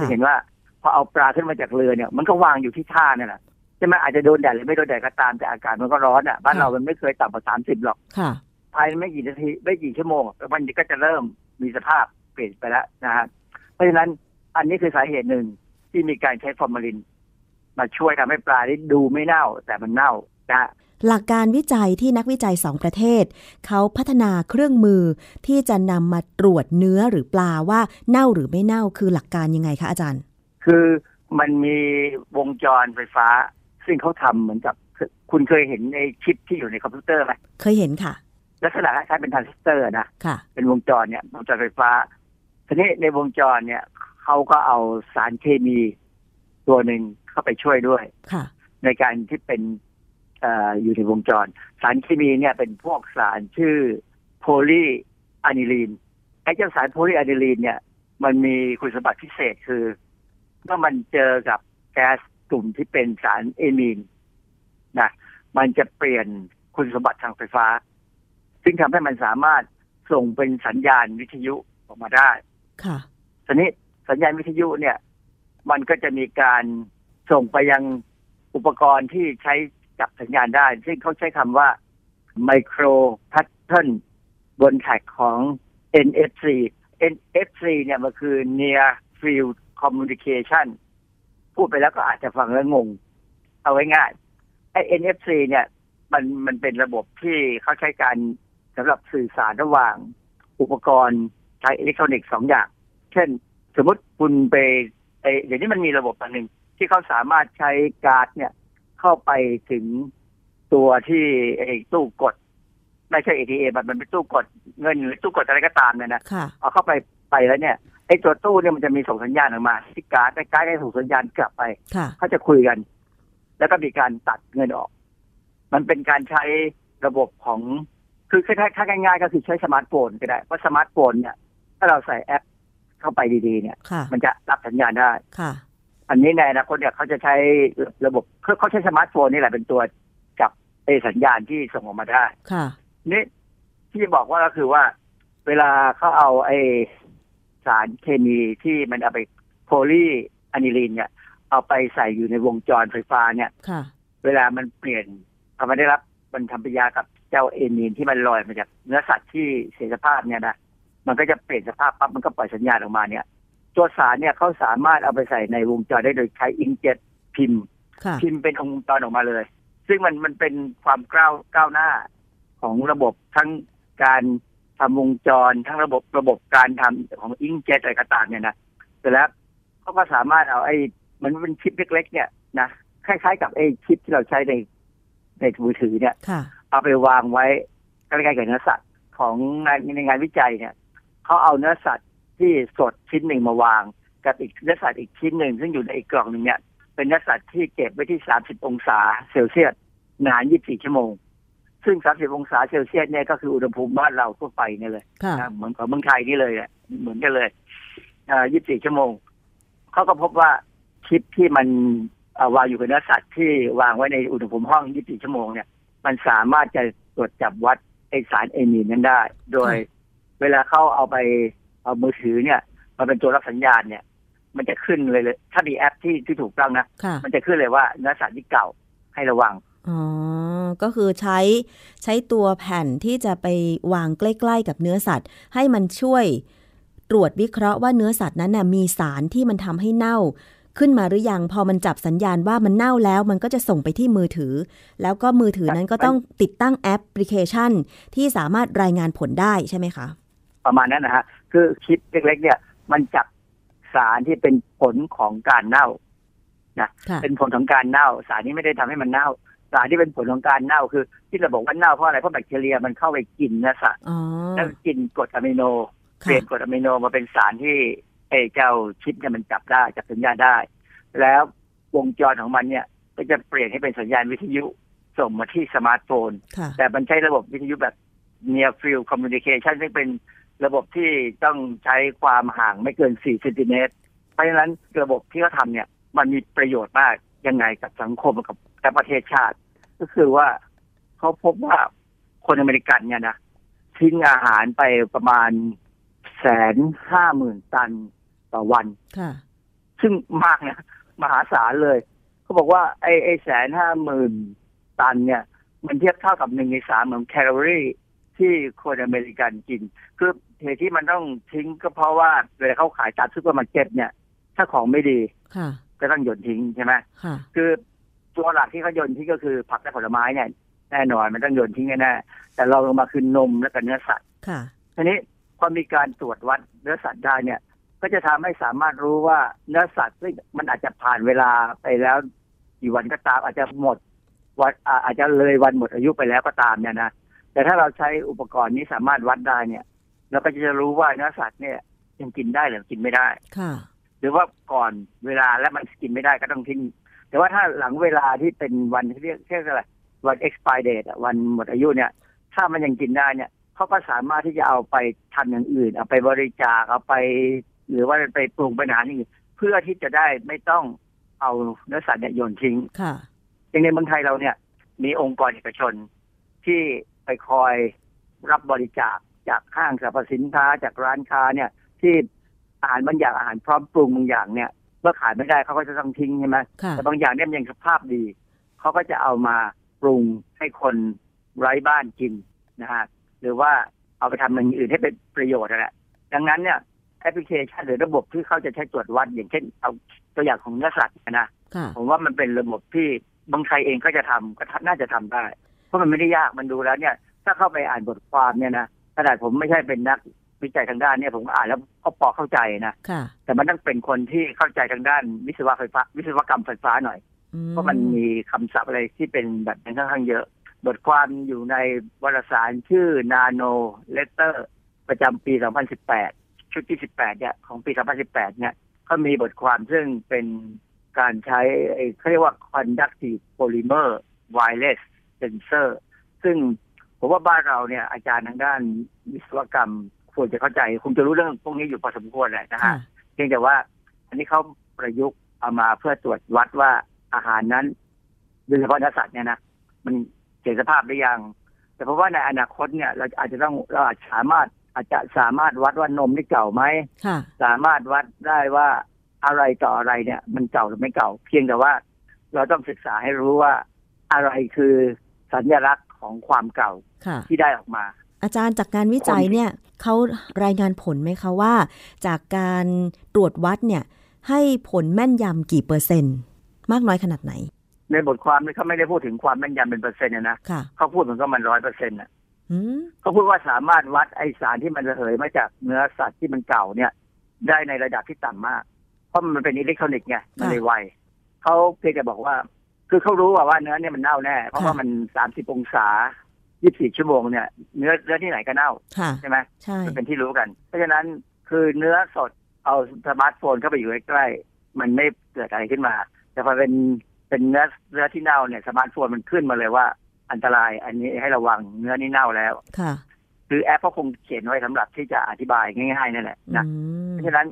จะเห็นว่าพอเอาปลาขึ้นมาจากเรือเนี่ย มันก็วางอยู่ที่ท่าเนี่ยแหละใช่ไหมอาจจะโดนแดดหรือไม่โดนแดดก็ตามแต่อากาศมันก็ร้อนอะบ้านเรามันไม่เคยต่ำกว่าสามสิบหรอกค่ะภายในไม่กี่นาทีไม่กี่ชั่วโมงมันก็จะเริ่มมีสภาพเปลี่ยนไปแล้วนะฮะเพราะฉะนั้นอันนี้คือสาเหตุหนึ่งที่มีการใช้ฟอร์มาลิน มาช่วยทำให้ปลาที่ดูไม่เน่า แต่มันเน่านะ หลักการวิจัยที่นักวิจัยสองประเทศ เขาพัฒนาเครื่องมือที่จะนำมาตรวจเนื้อหรือปลาว่าเน่าหรือไม่เน่าคือหลักการยังไงคะอาจารย์ คือมันมีวงจรไฟฟ้า ซึ่งเขาทำเหมือนกับคุณเคยเห็นในชิปที่อยู่ในคอมพิวเตอร์ไหมเคยเห็นค่ะ ลักษณะคล้ายเป็นทรานซิสเตอร์นะค่ะ เป็นวงจรเนี่ยวงจรไฟฟ้าทีนี้ในวงจรเนี่ยเขาก็เอาสารเคมีตัวหนึ่งเข้าไปช่วยด้วย ค่ะ ในการที่เป็น อยู่ในวงจร สารเคมีเนี่ยเป็นพวกสารชื่อ polyanilineไอ้เจ้าสารโพลีอะนิลีนเนี่ย มันมีคุณสมบัติพิเศษคือเมื่อมันเจอกับแก๊สกลุ่มที่เป็นสารเอมีนนะมันจะเปลี่ยนคุณสมบัติทางไฟฟ้า ซึ่งทำให้มันสามารถส่งเป็นสัญญาณวิทยุออกมาได้ ค่ะทีนี้สัญญาณวิทยุเนี่ย มันก็จะมีการส่งไปยังอุปกรณ์ที่ใช้ จับสัญญาณได้ ซึ่งเขาใช้คำว่า micro pattern บนแท็กของ NFC NFC เนี่ยมันคือ near field communication พูดไปแล้วก็อาจจะฟังแล้วงง เอาไว้ง่ายไอ้ NFC เนี่ยมันมันเป็นระบบที่เขาใช้การสำหรับสื่อสารระหว่างอุปกรณ์ใช้อิเล็กทรอนิกส์สองอย่าง เช่น สมมติคุณไปไอเดี๋ยวนี้มันมีระบบอันหนึ่งที่เขาสามารถใช้การ์ดเนี่ย เข้าไปถึงตัวที่ไอ้ตู้กด ไม่ใช่ ATM มันเป็นตู้กดเงินหรือตู้กดอะไรก็ตามเนี่ยนะเอาเข้าไปไปแล้วเนี่ยไอ้ตัวตู้เนี่ยมันจะมีส่งสัญญาณออกมาที่การ์ดไอ้การ์ดได้ส่งสัญญาณกลับไปเขาจะคุยกัน แล้วก็มีการตัดเงินออก มันเป็นการใช้ระบบของคือถ้าง่ายๆก็คือใช้สมาร์ทโฟนก็ได้เพราะสมาร์ทโฟนเนี่ย ถ้าเราใส่แอปเข้าไปดีๆ เนี่ย มันจะรับสัญญาณได้ค่ะ อันนี้ในอนาคตเนี่ยเขาจะใช้ระบบเขาใช้สมาร์ทโฟนนี่แหละเป็นตัวจับไอสัญญาณที่ส่งออกมาได้ ค่ะ นี่ที่จะบอกว่าก็คือว่า เวลาเขาเอาไอสารเคมีที่มันเอาไปโพลีอะนิลีนเนี่ย เอาไปใส่อยู่ในวงจรไฟฟ้าเนี่ย ค่ะ เวลามันเปลี่ยนพอมันได้รับมันทำปฏิยากับเจ้าเอมีนที่มันลอยมาจากเนื้อสัตว์ที่เสียสภาพเนี่ยนะมันก็จะเปลี่ยนสภาพปั๊บมันก็ปล่อยสัญญาณออกมาเนี่ย ตัวสารเนี่ยเขาสามารถเอาไปใส่ในวงจรได้โดยใช้อิงเจ็ตพิมพ์ พิมพ์เป็นองค์จรออกมาเลย ซึ่งมันมันเป็นความก้าวก้าวหน้าของระบบทั้งการทำวงจรทั้งระบบระบบการทำของอิงเจ็ตอะไรก็ตามเนี่ยนะเสร็จแล้วเขาก็สามารถเอาไอ้มันเป็นชิปเล็ก ๆ เนี่ยนะคล้ายๆกับไอ้ชิปที่เราใช้ในในมือถือเนี่ยเอาไปวางไว้ใกล้ๆกับเนื้อสัตว์ของในในงานวิจัยเนี่ยเขาเอาเนื้อสัตว์ ที่สดชิ้นหนึ่งมาวาง กับอีกเนื้อสัตว์อีกชิ้นหนึ่งซึ่งอยู่ในอีกกล่องหนึ่งเนี่ยเป็นเนื้อสัตว์ที่เก็บไว้ที่สามสิบองศาเซลเซียสนานยี่สิบสี่ชั่วโมง ซึ่ง 30 องศาเซลเซียสเนี่ยก็คืออุณหภูมิบ้านเราทั่วไปเนี่ยเลยค่ะนะเหมือนกับเมืองไทยนี่เลยอะเหมือนกันเลยอ่า24 ชั่วโมง เขาก็พบว่าชิปที่มันเอ่อวางอยู่กับเนื้อสัตว์ที่วางไว้ในอุณหภูมิห้อง 24 ชั่วโมงเนี่ย มันสามารถจะตรวจจับวัดไอสารเอมีนนั้นได้ โดยเวลาเขาเอาไป เอามือถือเนี่ยมาเป็นตัวรับสัญญาณเนี่ย มันจะขึ้นเลยเลยถ้ามีแอปที่ที่ถูกต้องนะค่ะมันจะขึ้นเลยว่าเนื้อสัตว์ที่เก่าให้ระวังอ๋อ ก็คือใช้ใช้ตัวแผ่นที่จะไปวางใกล้ๆกับเนื้อสัตว์ ให้มันช่วยตรวจวิเคราะห์ว่าเนื้อสัตว์นั้นน่ะมีสารที่มันทำให้เน่า ขึ้นมาหรือยังพอมันจับสัญญาณว่ามันเน่าแล้ว มันก็จะส่งไปที่มือถือ แล้วก็มือถือนั้นก็ต้องติดตั้งแอปพลิเคชัน ที่สามารถรายงานผลได้ใช่ไหมคะ ประมาณนั้นนะฮะ คือชิปเล็กๆเนี่ย มันจับสารที่เป็นผลของการเน่าค่ะเป็นผลของการเน่า สารนี้ไม่ได้ทำให้มันเน่า สารที่เป็นผลของการเน่าคือ ที่เราบอกว่าเน่าเพราะอะไรเพราะแบคทีเรียมันเข้าไปกินเนื้อสัตว์อ๋อแล้วกินกรดอะมิโนค่ะเปลี่ยนกรดอะมิโนมาเป็นสารที่ไอ้เจ้าชิปเนี่ยมันจับได้จับสัญญาณได้ แล้ววงจรของมันเนี่ยก็จะเปลี่ยนให้เป็นสัญญาณวิทยุส่งมาที่สมาร์ทโฟนค่ะแต่มันใช้ระบบวิทยุแบบ near field communication ซึ่งเป็น ระบบที่ต้องใช้ความห่างไม่เกิน 4 เซนติเมตร เพราะฉะนั้นระบบที่เขาทำเนี่ย มันมีประโยชน์มากยังไงกับสังคมกับกับประเทศชาติ ก็คือว่าเขาพบว่าคนอเมริกันเนี่ยนะทิ้งอาหารไปประมาณแสนห้าหมื่นตันต่อวันค่ะซึ่งมากนะมหาศาลเลย เขาบอกว่าไอ้ไอ้แสนห้าหมื่นตันเนี่ย มันเทียบเท่ากับหนึ่งในสามของแคลอรี่ ที่คนอเมริกันกิน คือเหตุที่มันต้องทิ้งก็เพราะว่าเวลาเขาขายตามซุปเปอร์มาร์เก็ตเนี่ย ถ้าของไม่ดีค่ะก็ต้องโยนทิ้งใช่ไหมค่ะคือตัวหลักที่เขาโยนทิ้งก็คือผักและผลไม้เนี่ยแน่นอนมันต้องโยนทิ้งแน่ๆแต่เราลงมาคือนมและก็เนื้อสัตว์ค่ะทีนี้พอมีการตรวจวัดเนื้อสัตว์ได้เนี่ย ก็จะทำให้สามารถรู้ว่าเนื้อสัตว์ซึ่งมันอาจจะผ่านเวลาไปแล้วกี่วันก็ตามอาจจะหมดวันอ่าอาจจะเลยวันหมดอายุไปแล้วก็ตามเนี่ยนะ แต่ถ้าเราใช้อุปกรณ์นี้สามารถวัดได้เนี่ยเราก็จะรู้ว่าเนื้อสัตว์เนี่ยยังกินได้หรือกินไม่ได้ค่ะ หรือว่าก่อนเวลาแล้วมันกินไม่ได้ก็ต้องทิ้ง แต่ว่าถ้าหลังเวลาที่เป็นวันที่เรียกเรียกอะไรวัน expire date อะวันหมดอายุเนี่ย ถ้ามันยังกินได้เนี่ยเขาก็สามารถที่จะเอาไปทำอย่างอื่น เอาไปบริจาคเอาไป หรือว่าไปปรุงเป็นอาหารอย่างอื่นเพื่อที่จะได้ไม่ต้องเอาเนื้อสัตว์เนี่ยโยนทิ้ง ค่ะ อย่างในเมืองไทยเราเนี่ย มีองค์กรเอกชนที่ ไปคอยรับบริจาคจากห้างสรรพสินค้าจากร้านค้าเนี่ย ที่อาหารบางอย่างอาหารพร้อมปรุงบางอย่างเนี่ย เมื่อขายไม่ได้เขาก็จะต้องทิ้งใช่ไหมค่ะแต่บางอย่างเนี่ยมันยังสภาพดีเขาก็จะเอามาปรุงให้คนไร้บ้านกินนะฮะหรือว่าเอาไปทำอย่างอื่นให้เป็นประโยชน์นั่นแหละดังนั้นเนี่ยแอปพลิเคชันหรือระบบที่เขาจะใช้ตรวจวัด อย่างเช่น เอาตัวอย่างของเนื้อสัตว์นะค่ะผมว่ามันเป็นระบบที่บางใครเองก็จะทำก็น่าจะทำได้เพ ราะมันไม่ได้ยากมันดูแล้วเนี่ย ถ้าเข้าไปอ่านบทความเนี่ยนะขนาดผมไม่ใช่เป็นนักวิจัยทางด้านเนี่ยผมก็อ่านแล้วก็พอเข้าใจนะค่ะแต่มันต้องเป็นคนที่เข้าใจทางด้านวิศวะไฟฟ้าวิศวกรรมไฟฟ้าหน่อยอืเพราะมันมีคำศัพท์อะไรที่เป็นแบบนั้นค่อนข้างเยอะ บทความอยู่ในวารสารชื่อ Nano Letter ประจำปี 2018 ชุดที่ 18 เนี่ยของปี 2018 เนี่ยเขามีบทความซึ่งเป็นการใช้ไอ้เขาเรียกว่า conductive polymer wireless sensor ซึ่งผมว่าบ้านเราเนี่ยอาจารย์ทางด้านวิศวกรรมควรจะเข้าใจคงจะรู้เรื่องพวกนี้อยู่พอสมควรแหละนะค่ะฮะเพียงแต่ว่า อันนี้เขาประยุกต์เอามาเพื่อตรวจวัดว่าอาหารนั้นโดยเฉพาะเนื้อสัตว์เนี่ยนะมันเสียสภาพหรือยังแต่เพราะว่าในอนาคตเนี่ย เราอาจจะต้องเราอาจสามารถอาจจะสามารถวัดว่านมนี่เก่าไหมค่ะสามารถวัดได้ว่าอะไรต่ออะไรเนี่ย มันเก่าหรือไม่เก่า เพียงแต่ว่า เราต้องศึกษาให้รู้ว่าอะไรคือ สัญลักษณ์ของความเก่าค่ะที่ได้ออกมา อาจารย์จากการวิจัยเนี่ยเขารายงานผลไหมคะว่า จากการตรวจวัดเนี่ย ให้ผลแม่นยำกี่เปอร์เซ็นต์ มากน้อยขนาดไหน ในบทความนี้เขาไม่ได้พูดถึงความแม่นยำเป็นเปอร์เซ็นต์นะค่ะเขาพูดเหมือนกับมันร้อยเปอร์เซ็นต์อืมเขาพูดว่าสามารถวัดไอสารที่มันระเหยมาจากเนื้อสัตว์ที่มันเก่าเนี่ย ได้ในระดับที่ต่ำมาก เพราะมันเป็นอิเล็กทรอนิกส์ไงมันเลยไวเขาเพียงแต่บอกว่า คือเขารู้ว่าว่าเนื้อเนี่ยมันเน่าแน่ เพราะว่ามันสามสิบองศายี่สิบสี่ชั่วโมงเนี่ยเนื้อเนื้อที่ไหนก็เน่าค่ะใช่ไหมใช่มันเป็นที่รู้กัน เพราะฉะนั้นคือเนื้อสดเอาสมาร์ทโฟนเข้าไปอยู่ใกล้ๆมันไม่เกิดอะไรขึ้นมา แต่พอเป็นเป็นเนื้อเนื้อที่เน่าเนี่ยสมาร์ทโฟนมันขึ้นมาเลยว่าอันอันตรายอันนี้ให้ระวังเนื้อนี่เน่าแล้วค่ะคือแอปก็คงเขียนไว้สำหรับที่จะอธิบายง่ายๆนั่นแหละนะอืมเพราะฉะนั้น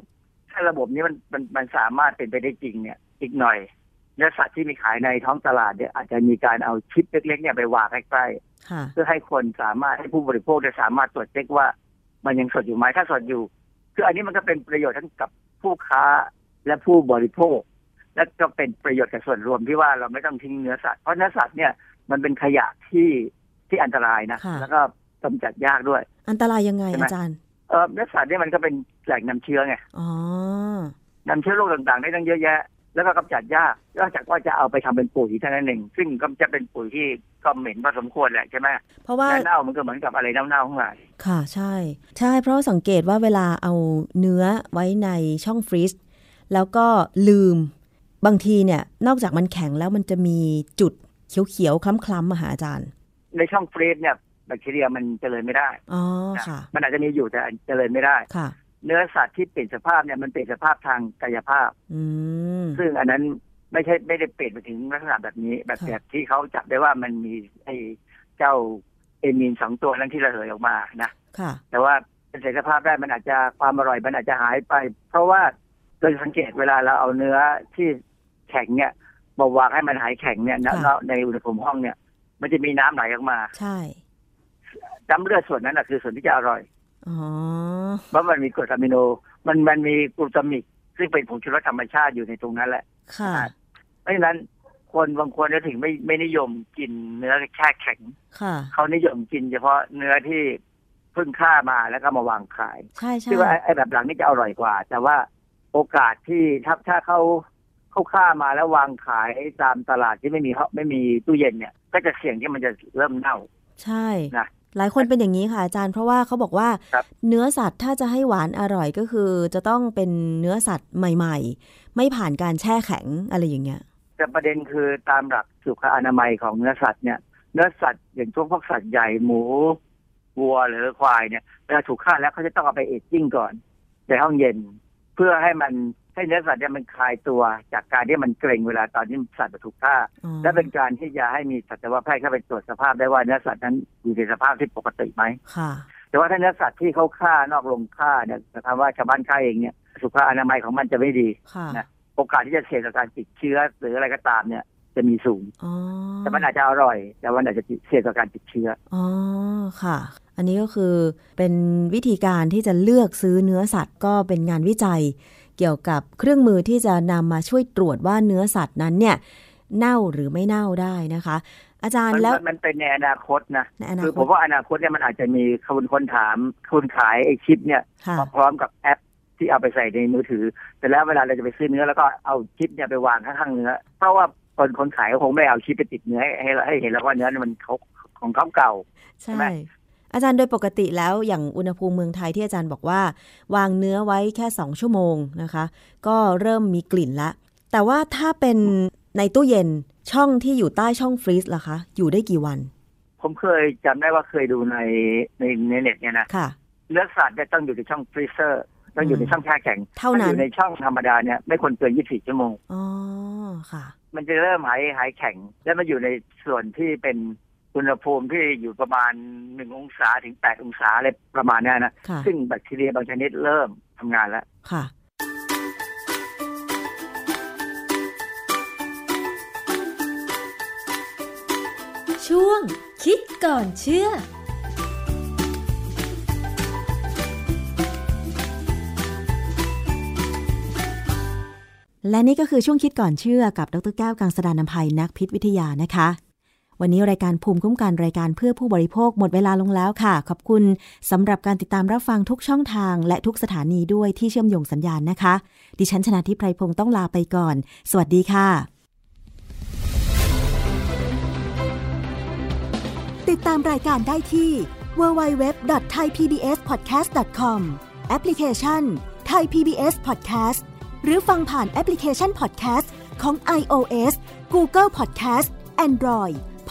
ถ้าระบบนี้มันมันมันสามารถเป็นไปได้จริงเนี่ย อีกหน่อย เนื้อสัตว์ที่มีขายในท้องตลาดเนี่ยอาจจะมีการเอาชิปเล็กๆเนี่ยไปวางใกล้ๆค่ะเพื่อให้คนสามารถให้ผู้บริโภคได้สามารถตรวจเช็คว่า มันยังสดอยู่ไหมถ้าสดอยู่ คืออันนี้มันก็เป็นประโยชน์ทั้งกับผู้ค้าและผู้บริโภค และก็เป็นประโยชน์กับส่วนรวมที่ว่าเราไม่ต้องทิ้งเนื้อสัตว์เพราะเนื้อสัตว์เนี่ยมันเป็นขยะที่ที่อันตรายนะค่ะแล้วก็กำจัดยากด้วย อันตรายยังไงใช่ไหมอาจารย์เออเนื้อสัตว์เนี่ยมันก็เป็นแหล่งนำเชื้อไงอ๋อนำเชื้อโรคต่างๆ ได้ตั้งเยอะแยะ แล้วก็กำจัดยากนอกจากว่าจะเอาไปทำเป็นปุ๋ยเท่านั้นเองซึ่งก็จะเป็นปุ๋ยที่ก็เหม็นพอสมควรแหละใช่ไหมเพราะว่าและเน่ามันก็เหมือนกับอะไรเน่าๆทั้งหลายค่ะใช่ ใช่เพราะสังเกตว่าเวลาเอาเนื้อไว้ในช่องฟรีซแล้วก็ลืมบางทีเนี่ย นอกจากมันแข็งแล้วมันจะมีจุดเขียวๆคล้ำๆมาหาอาจารย์ ในช่องฟรีซเนี่ยแบคทีเรียมันเจริญไม่ได้อ๋อนะค่ะ มันอาจจะมีอยู่แต่เจริญไม่ได้ค่ะ เนื้อสัตว์ที่เปลี่ยนสภาพเนี่ยมันเปลี่ยนสภาพทางกายภาพอืมซึ่งอันนั้นไม่ใช่ไม่ได้เปลี่ยนไปถึงลักษณะแบบนี้ แบบค่ะแบบที่เขาจับได้ว่ามันมีไอ้เจ้าเอมีนสองตัวนั้นที่ระเหยออกมานะค่ะแต่ว่าเป็นเสถียรภาพได้มันอาจจะความอร่อยมันอาจจะหายไป เพราะว่าโดยสังเกตเวลาเราเอาเนื้อที่แข็งเนี่ยมาวางให้มันหายแข็งเนี่ยนะค่ะในอุณหภูมิห้องเนี่ย มันจะมีน้ำไหลออกมา ใช่น้ำเลือดส่วนนั้นนะคือส่วนที่จะอร่อยอ๋อ เพราะมันมีกรดอะมิโน มันมันมีกลูตามิก ซึ่งเป็นผงชูรสธรรมชาติอยู่ในตรงนั้นแหละ ค่ะเพราะฉะนั้นคนบางคนเนี่ยถึงไม่ไม่นิยมกินเนื้อแช่แข็ง ค่ะ เขานิยมกินเฉพาะเนื้อที่เพิ่งฆ่ามาแล้วก็มาวางขาย ใช่ใช่ซึ่งว่าไอ้ไอ้แบบหลังนี่จะอร่อยกว่า แต่ว่าโอกาสที่ถ้าถ้าเขาเขาฆ่ามาแล้ววางขายตามตลาดที่ไม่มีห้องไม่มีตู้เย็นเนี่ย ก็จะเสี่ยงที่มันจะเริ่มเน่า ใช่นะ หลายคนเป็นอย่างนี้ค่ะอาจารย์เพราะว่าเขาบอกว่าครับเนื้อสัตว์ถ้าจะให้หวานอร่อยก็คือ จะต้องเป็นเนื้อสัตว์ใหม่ ๆ ไม่ผ่านการแช่แข็งอะไรอย่างเงี้ยแต่ประเด็นคือตามหลักสุขอนามัยของเนื้อสัตว์เนี่ยเนื้อสัตว์อย่างพวกพวกสัตว์ใหญ่หมูวัวหรือควายเนี่ยเวลาถูกฆ่าแล้วเขาจะต้องเอาไปเอจจิ้งก่อนในห้องเย็นเพื่อให้มันให้เนื้อสัตว์เนี่ยมันคลายตัวจากการที่มันเกร็งเวลาตอนที่สัตว์มันถูกฆ่าอ๋อและเป็นการที่จะให้มีสัตวแพทย์เข้าไปตรวจสภาพได้ว่าเนื้อสัตว์นั้นอยู่ในสภาพที่ปกติไหมค่ะแต่ว่าถ้าเนื้อสัตว์ที่เขาฆ่านอกโรงฆ่าเนี่ยนะครับว่าชาวบ้านฆ่าเองเนี่ยสุขอนามัยของมันจะไม่ดีค่ะนะโอกาสที่จะเสี่ยงต่อการติดเชื้อหรืออะไรก็ตามเนี่ย จะมีสูงอ๋อแต่มันอาจจะอร่อย แต่มันอาจจะเสี่ยงต่อการติดเชื้ออ๋อค่ะ อันนี้ก็คือเป็นวิธีการที่จะเลือกซื้อเนื้อสัตว์ก็เป็นงานวิจัย เกี่ยวกับเครื่องมือที่จะนำมาช่วยตรวจว่าเนื้อสัตว์นั้นเนี่ยเน่าหรือไม่เน่าได้นะคะ อาจารย์มันแล้วมันมันเป็นในอนาคตนะในอนาคือคผตมว่าอนาคตเนี่ยมันอาจจะมีคนคนถามคนขายไอ้ชิปเนี่ยค่ะมาพร้อมกับแอปที่เอาไปใส่ในมือถือ แต่แล้วเวลาเราจะไปซื้อเนื้อแล้วก็เอาชิปเนี่ยไปวางข้างๆเนื้อ เพราะว่าคนคนขายก็คงไม่เอาชิปไปติดเนื้อให้ให้ให้เห็นแล้วว่าเนื้อนี่มันเขาของเขาเก่าใช่ใช่ไหม อาจารย์โดยปกติแล้วอย่างอุณหภูมิเมืองไทยที่อาจารย์บอกว่า วางเนื้อไว้แค่ 2 ชั่วโมงนะคะ ก็เริ่มมีกลิ่นละ แต่ว่าถ้าเป็นในตู้เย็นช่องที่อยู่ใต้ช่อง freeze ล่ะคะ อยู่ได้กี่วัน ผมเคยจำได้ว่าเคยดูในในในเน็ตเนี่ยนะค่ะเนื้อสัตว์เนี่ยต้องอยู่ในช่อง freezer ต้องอยู่ในช่องแช่แข็งเท่านั้นถ้อยู่ในช่องธรรมดาเนี่ยไม่ควรเกิน 24 ชั่วโมงอ๋อค่ะ มันจะเริ่มหายหายแข็ง และมันอยู่ในส่วนที่เป็น อุณหภูมิที่อยู่ประมาณหนึ่งองศาถึงแปดองศาอะไรประมาณเนี้ยนะค่ะซึ่งแบคทีเรียบางชนิดเริ่มทำงานแล้วค่ะช่วงคิดก่อนเชื่อ และนี่ก็คือช่วงคิดก่อนเชื่อกับดรแก้วกังสดานนภัยนักพิษวิทยานะคะ วันนี้รายการภูมิคุ้มกันรายการเพื่อผู้บริโภคหมดเวลาลงแล้วค่ะ ขอบคุณสำหรับการติดตามรับฟังทุกช่องทาง และทุกสถานีด้วยที่เชื่อมโยงสัญญาณนะคะ ดิฉันชนะทิพไพรพงศ์ต้องลาไปก่อน สวัสดีค่ะ ติดตามรายการได้ที่ www.thaipbspodcast.com แอปพลิเคชัน Thai PBS Podcast หรือฟังผ่านแอปพลิเคชัน Podcast ของ iOS Google Podcast Android